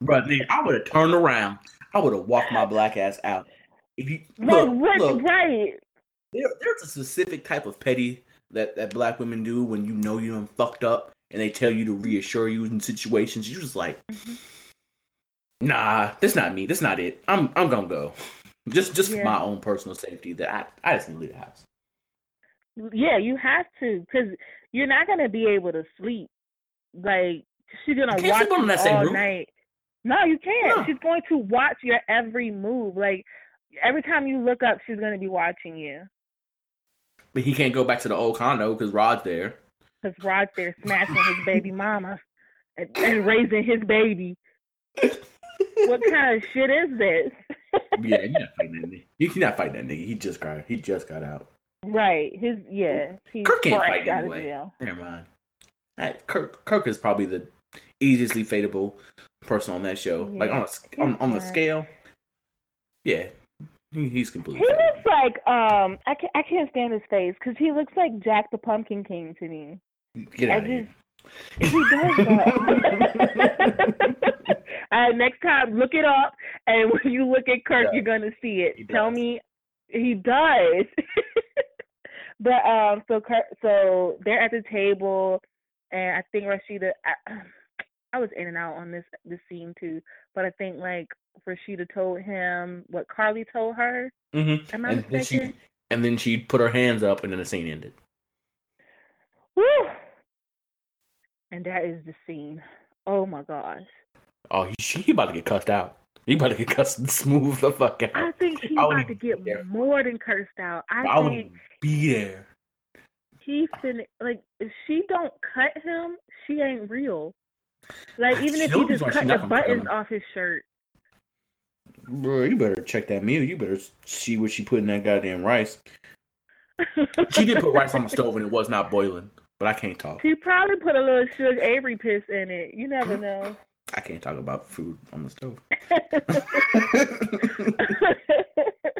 But nigga, I would have turned around. I would have walked my black ass out. If you Like, look, what, look, right. there, there's a specific type of petty that, that black women do when you know you done fucked up and they tell you to reassure you in situations. You're just like, Mhm. nah, that's not me. That's not it. I'm I'm gonna go. Just just Yeah. for my own personal safety. That I, I just need to leave the house. Yeah, you have to, because you're not gonna be able to sleep. Like she's gonna watch you all roof. night. No, you can't. No. She's going to watch your every move. Like every time you look up, she's gonna be watching you. But he can't go back to the old condo because Rod's there. Cause Rod's there smashing his baby mama and, and raising his baby. what kind of shit is this? Yeah, you're not fighting that nigga. You're not fighting that nigga. He just got he just got out. right. His yeah. He's Kirk can't fight anyway. Never mind. That- Kirk Kirk is probably the easily fadeable person on that show. Like on a, on on the scale. Yeah, he, he's He completely. fadeable. looks like um I can't I can't stand his face because he looks like Jack the Pumpkin King to me. Get I out of here. just he does that. next time, look it up, and when you look at Kirk, Yeah. you're gonna see it. Tell me, he does. but um, so Kirk, so they're at the table, and I think Rasheeda. I, I was in and out on this this scene too, but I think like Rasheeda told him what Karlie told her. Mhm. Am I And then mistaken? she and then she put her hands up, and then the scene ended. Woo! And that is the scene. Oh my gosh. Oh, he, she about to get cussed out. He about to get cussed smooth the fuck out. I think he's I about to get there. more than cursed out. I, I think be there. he finna like if she don't cut him, she ain't real. Like even if he you just cut not the buttons off his shirt. Bro, you better check that meal. You better see what she put in that goddamn rice. She did put rice on the stove and it was not boiling, but I can't talk. She probably put a little Shug Avery piss in it. You never know. I can't talk about food on the stove.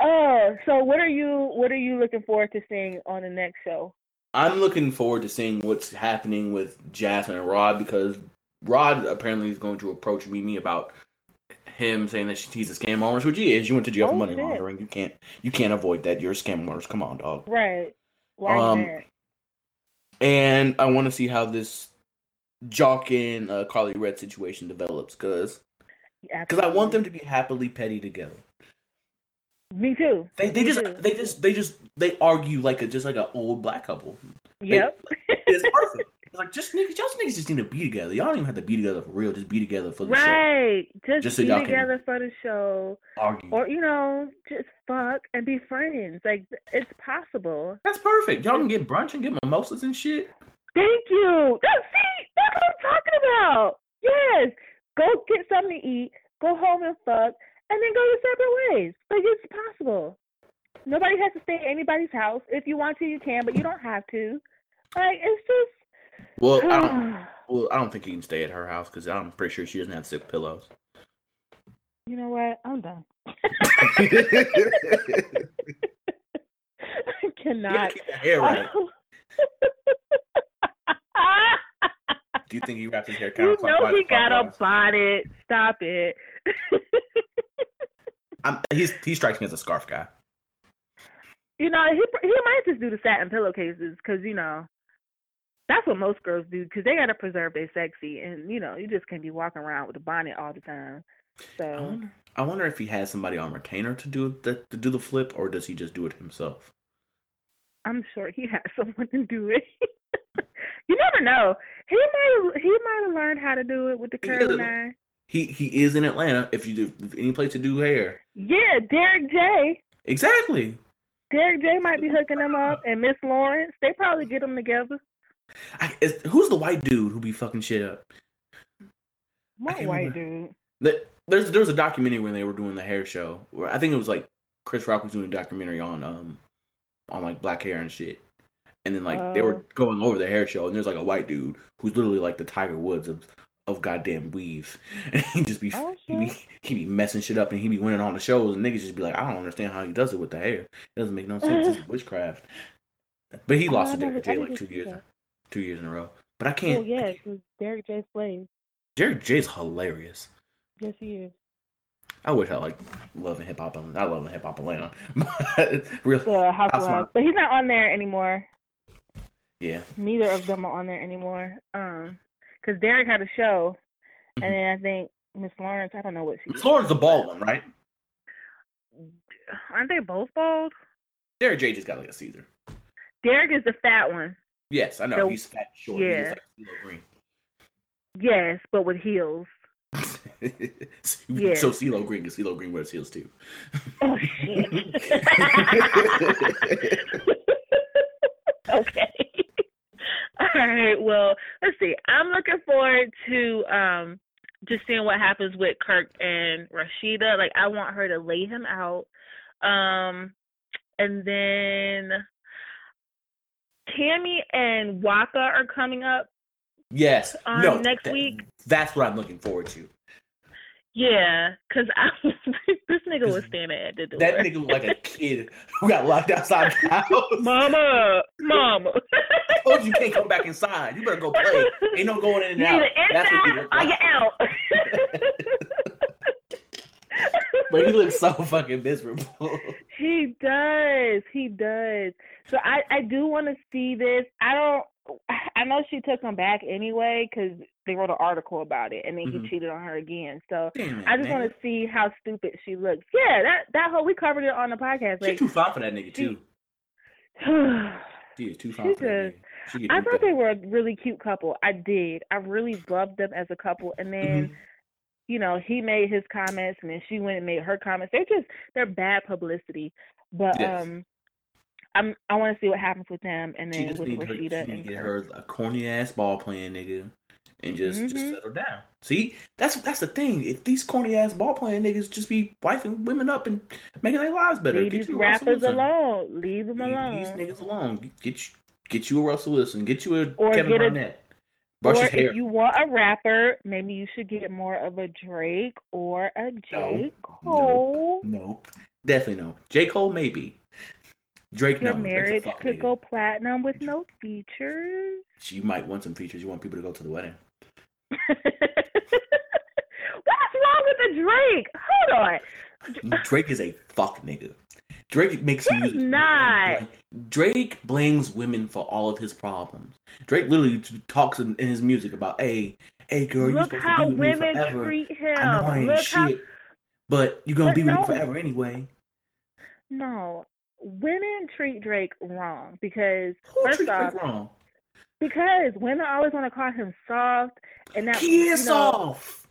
oh, so what are you what are you looking forward to seeing on the next show? I'm looking forward to seeing what's happening with Jasmine and Rod because Rod apparently is going to approach Mimi about him saying that she, he's a scam artist, which he is. You went to jail for Oh, money shit. laundering. You can't you can't avoid that. You're a scam artist. Come on, dog. Right. Why Um? And I want to see how this Joc and uh, Karlie Redd situation develops because because I want them to be happily petty together. Me too. They they Me just too. they just they just they argue like a just like an old black couple. Yep. It's perfect. It's like just niggas, y'all niggas just need to be together. Y'all don't even have to be together for real. Just be together for the show. right. Just, Just so be y'all can- together for the show. Argue. Or, you know, just fuck and be friends. Like it's possible. That's perfect. Y'all can get brunch and get mimosas and shit. Thank you. That's see, that's what I'm talking about. Yes. Go get something to eat, go home and fuck, and then go your separate ways. Like it's possible. Nobody has to stay at anybody's house. If you want to, you can, but you don't have to. Like it's just Well, I don't. Well, I don't think you can stay at her house because I'm pretty sure she doesn't have sick pillows. You know what? I'm done. I cannot. gotta keep your hair right. Do you think he wrapped his hair you know he got a bonnet. Stop it. I'm, he's he strikes me as a scarf guy. you know he he might just do the satin pillowcases because you know that's what most girls do because they gotta preserve their sexy and you know you just can't be walking around with a bonnet all the time. I So wonder, I wonder if he has somebody on retainer to do the to do the flip, or does he just do it himself? I'm sure he has someone to do it. You never know. He might he might have learned how to do it with the He curling iron. He he is in Atlanta. If you do if any place to do hair, Yeah, Derek J. exactly. Derek J might be hooking them up, and Miss Lawrence. They probably get them together. I, is, who's the white dude who be fucking shit up? What white remember. dude? There's there was a documentary when they were doing the hair show. Where I think it was like Chris Rock was doing a documentary on um on like black hair and shit. And then like they Oh. were going over the hair show, and there's like a white dude who's literally like the Tiger Woods of of goddamn weave, and he just be Oh, he be he be messing shit up, and he be winning on the shows, and niggas just be like, I don't understand how he does it with the hair. It doesn't make no sense. It's witchcraft. But he Oh, lost to Derek J like two years that. two years in a row. But I can't. Oh yeah, it's Derek J. Slade. Derek J's hilarious. Yes, he is. I wish I like love and hip hop. I love hip hop Atlanta. But real, The Housewives, Housewives. but he's not on there anymore. yeah. Neither of them are on there anymore. Um, because Derek had a show, Mhm. and then I think Miss Lawrence. I don't know what she. Miss Lawrence the bald one, right? Aren't they both bald? Derek J just got like a Caesar. Derek is the fat one. Yes, I know. The- he's fat, short. He's yeah. like Green. Yes, but with heels. Yeah. So CeeLo Green, because CeeLo Green wears heels too. Oh shit. okay. All right. Well, let's see. I'm looking forward to um just seeing what happens with Kirk and Rasheeda. Like I want her to lay him out. Um and then Tammy and Waka are coming up. yes. Um, no. next that- week? That's what I'm looking forward to. Yeah, cause I this nigga was standing at the door. That nigga look like a kid who got locked outside the house. Mama, mama. I told you you can't come back inside. You better go play. Ain't no going in and out. either That's what inside look or like. you out. But he looks so fucking miserable. He does. He does. So I I do want to see this. I don't. I know she took him back anyway because they wrote an article about it, and then Mhm. he cheated on her again. So Damn I just want to see how stupid she looks. Yeah, that that whole we covered it on the podcast. Like, too fine for that nigga too. She is too fine for that nigga. She I thought better. they were a really cute couple. I did. I really loved them as a couple. And then, Mhm. you know, he made his comments and then she went and made her comments. They're just they're bad publicity. But Yes. um I'm I wanna see what happens with them and then with need, her, she Rasheeda need and get her a corny ass ball playing nigga and just just Mhm. settle down. See, that's that's the thing. If these corny ass ball playing niggas just be wifing women up and making their lives better, Leave get these a rappers alone. Leave them Leave alone. these niggas alone. Get you get you a Russell Wilson. Get you a Or Kevin get a- Garnett. Brush or his hair. if you want a rapper, maybe you should get more of a Drake or a J. Cole. Nope. Definitely no. J. Cole maybe. Drake Your no. A marriage could nigga. go platinum with no features. You might want some features. You want people to go to the wedding. What's wrong with the Drake? Hold on. Drake is a fuck nigga. Drake makes He's music. not. Drake blames women for all of his problems. Drake literally talks in, in his music about, hey, hey girl, you Look supposed how to be with me women forever. treat I know I him. ain't Look shit, how but you're gonna But be with no. me forever anyway. no. Women treat Drake wrong because Who first treats off, Drake wrong? Because women always want to call him soft, and that He is you know, soft.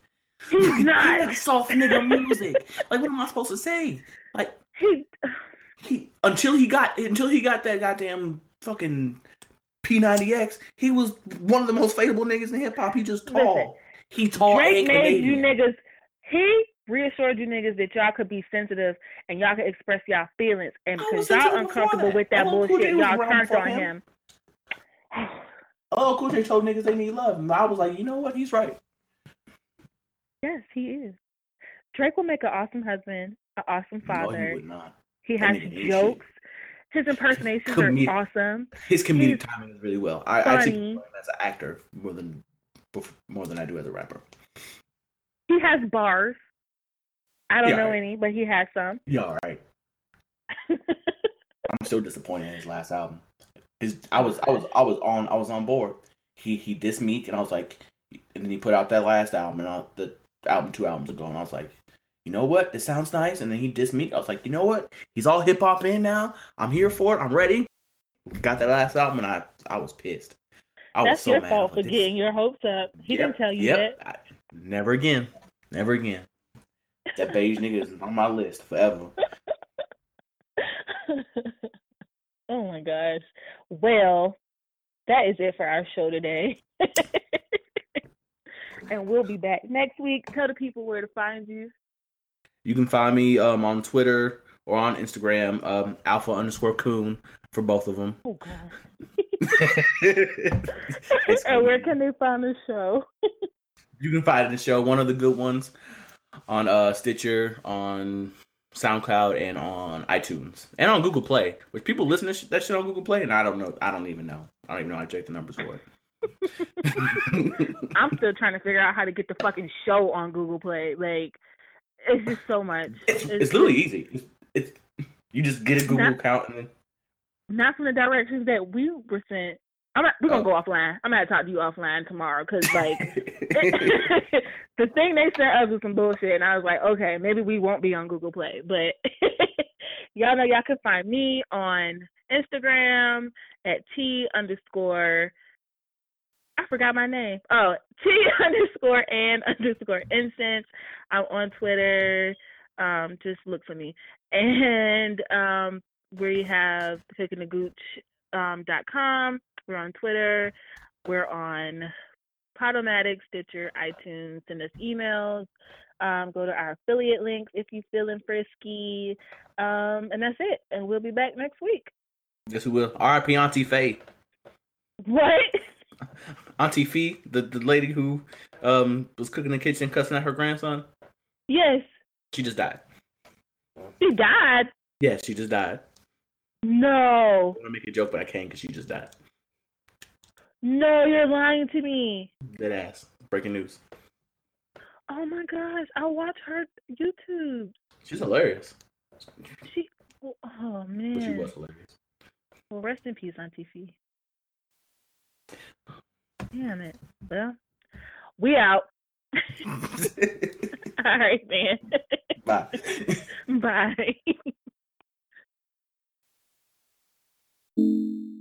He's He not. soft nigga music. like, what am I supposed to say? Like, He he until he got until he got that goddamn fucking P90X, he was one of the most fadeable niggas in hip hop. He just tall. Listen, he tall Drake and made you niggas. He reassured you niggas that y'all could be sensitive and y'all could express y'all feelings, and because y'all uncomfortable that. with that LL Cool J bullshit, y'all turned on him. him. Oh, Cool J told niggas they need love, and I was like, you know what? He's right. Yes, he is. Drake will make an awesome husband, an awesome No, he father. would not. he has jokes. His impersonations Comedic. are awesome. His comedic He's timing is really well. I, I actually him as an actor more than more than I do as a rapper. He has bars. I don't Yeah, know right. any, but he has some. Yeah, all right. I'm so disappointed in his last album. His, I was, I was, I was on, I was on board. He, he dissed Meek, and I was like, and then he put out that last album, and I, the album two albums ago, and I was like, you know what? It sounds nice. And then he dissed Meek. I was like, you know what? He's all hip hop in now. I'm here for it. I'm ready. Got that last album, and I, I was pissed. I That's was so your mad. fault for getting your hopes up. He Yep, didn't tell you yep. I- never again. Never again. That beige nigga is on my list forever. oh my gosh. Well, that is it for our show today. and we'll be back next week. Tell the people where to find you. You can find me um, on Twitter or on Instagram, um, alpha underscore coon for both of them. Oh god. and where can they find the show? you can find the show, one of the good ones, on uh, Stitcher, on SoundCloud, and on iTunes, and on Google Play. Which people listen to sh- that shit on Google Play, and I don't know. I don't even know. I don't even know how to check the numbers for it. I'm still trying to figure out how to get the fucking show on Google Play. Like, it's just so much. it's, it's literally easy. It's, it's you just get a Google Not- account and then not from the directions that we were sent. I'm not, we're gonna Oh. go offline. I'm gonna talk to you offline tomorrow because like the thing they sent us was some bullshit, and I was like, okay, maybe we won't be on Google Play, but y'all know y'all can find me on Instagram at t underscore. I forgot my name. Oh, t underscore and underscore incense. I'm on Twitter. Um, just look for me, and um, we have picking the gooch um, dot com. We're on Twitter. We're on Podomatic, Stitcher, iTunes. Send us emails. Um, go to our affiliate links if you're feeling frisky. Um, and that's it. And we'll be back next week. Yes, we will? R.I.P. Auntie Faye. What? Auntie Fee, the, the lady who um was cooking in the kitchen, cussing at her grandson. Yes. She just died. She died. Yeah, she just died. No. I want to make a joke, but I can't because she just died. No, you're lying to me. Dead ass. Breaking news. Oh my gosh. I watch her YouTube. She's hilarious. She oh But she man. was hilarious. Well rest in peace, Auntie Fee. Damn it. Well, we out. All right, man. Bye. Bye.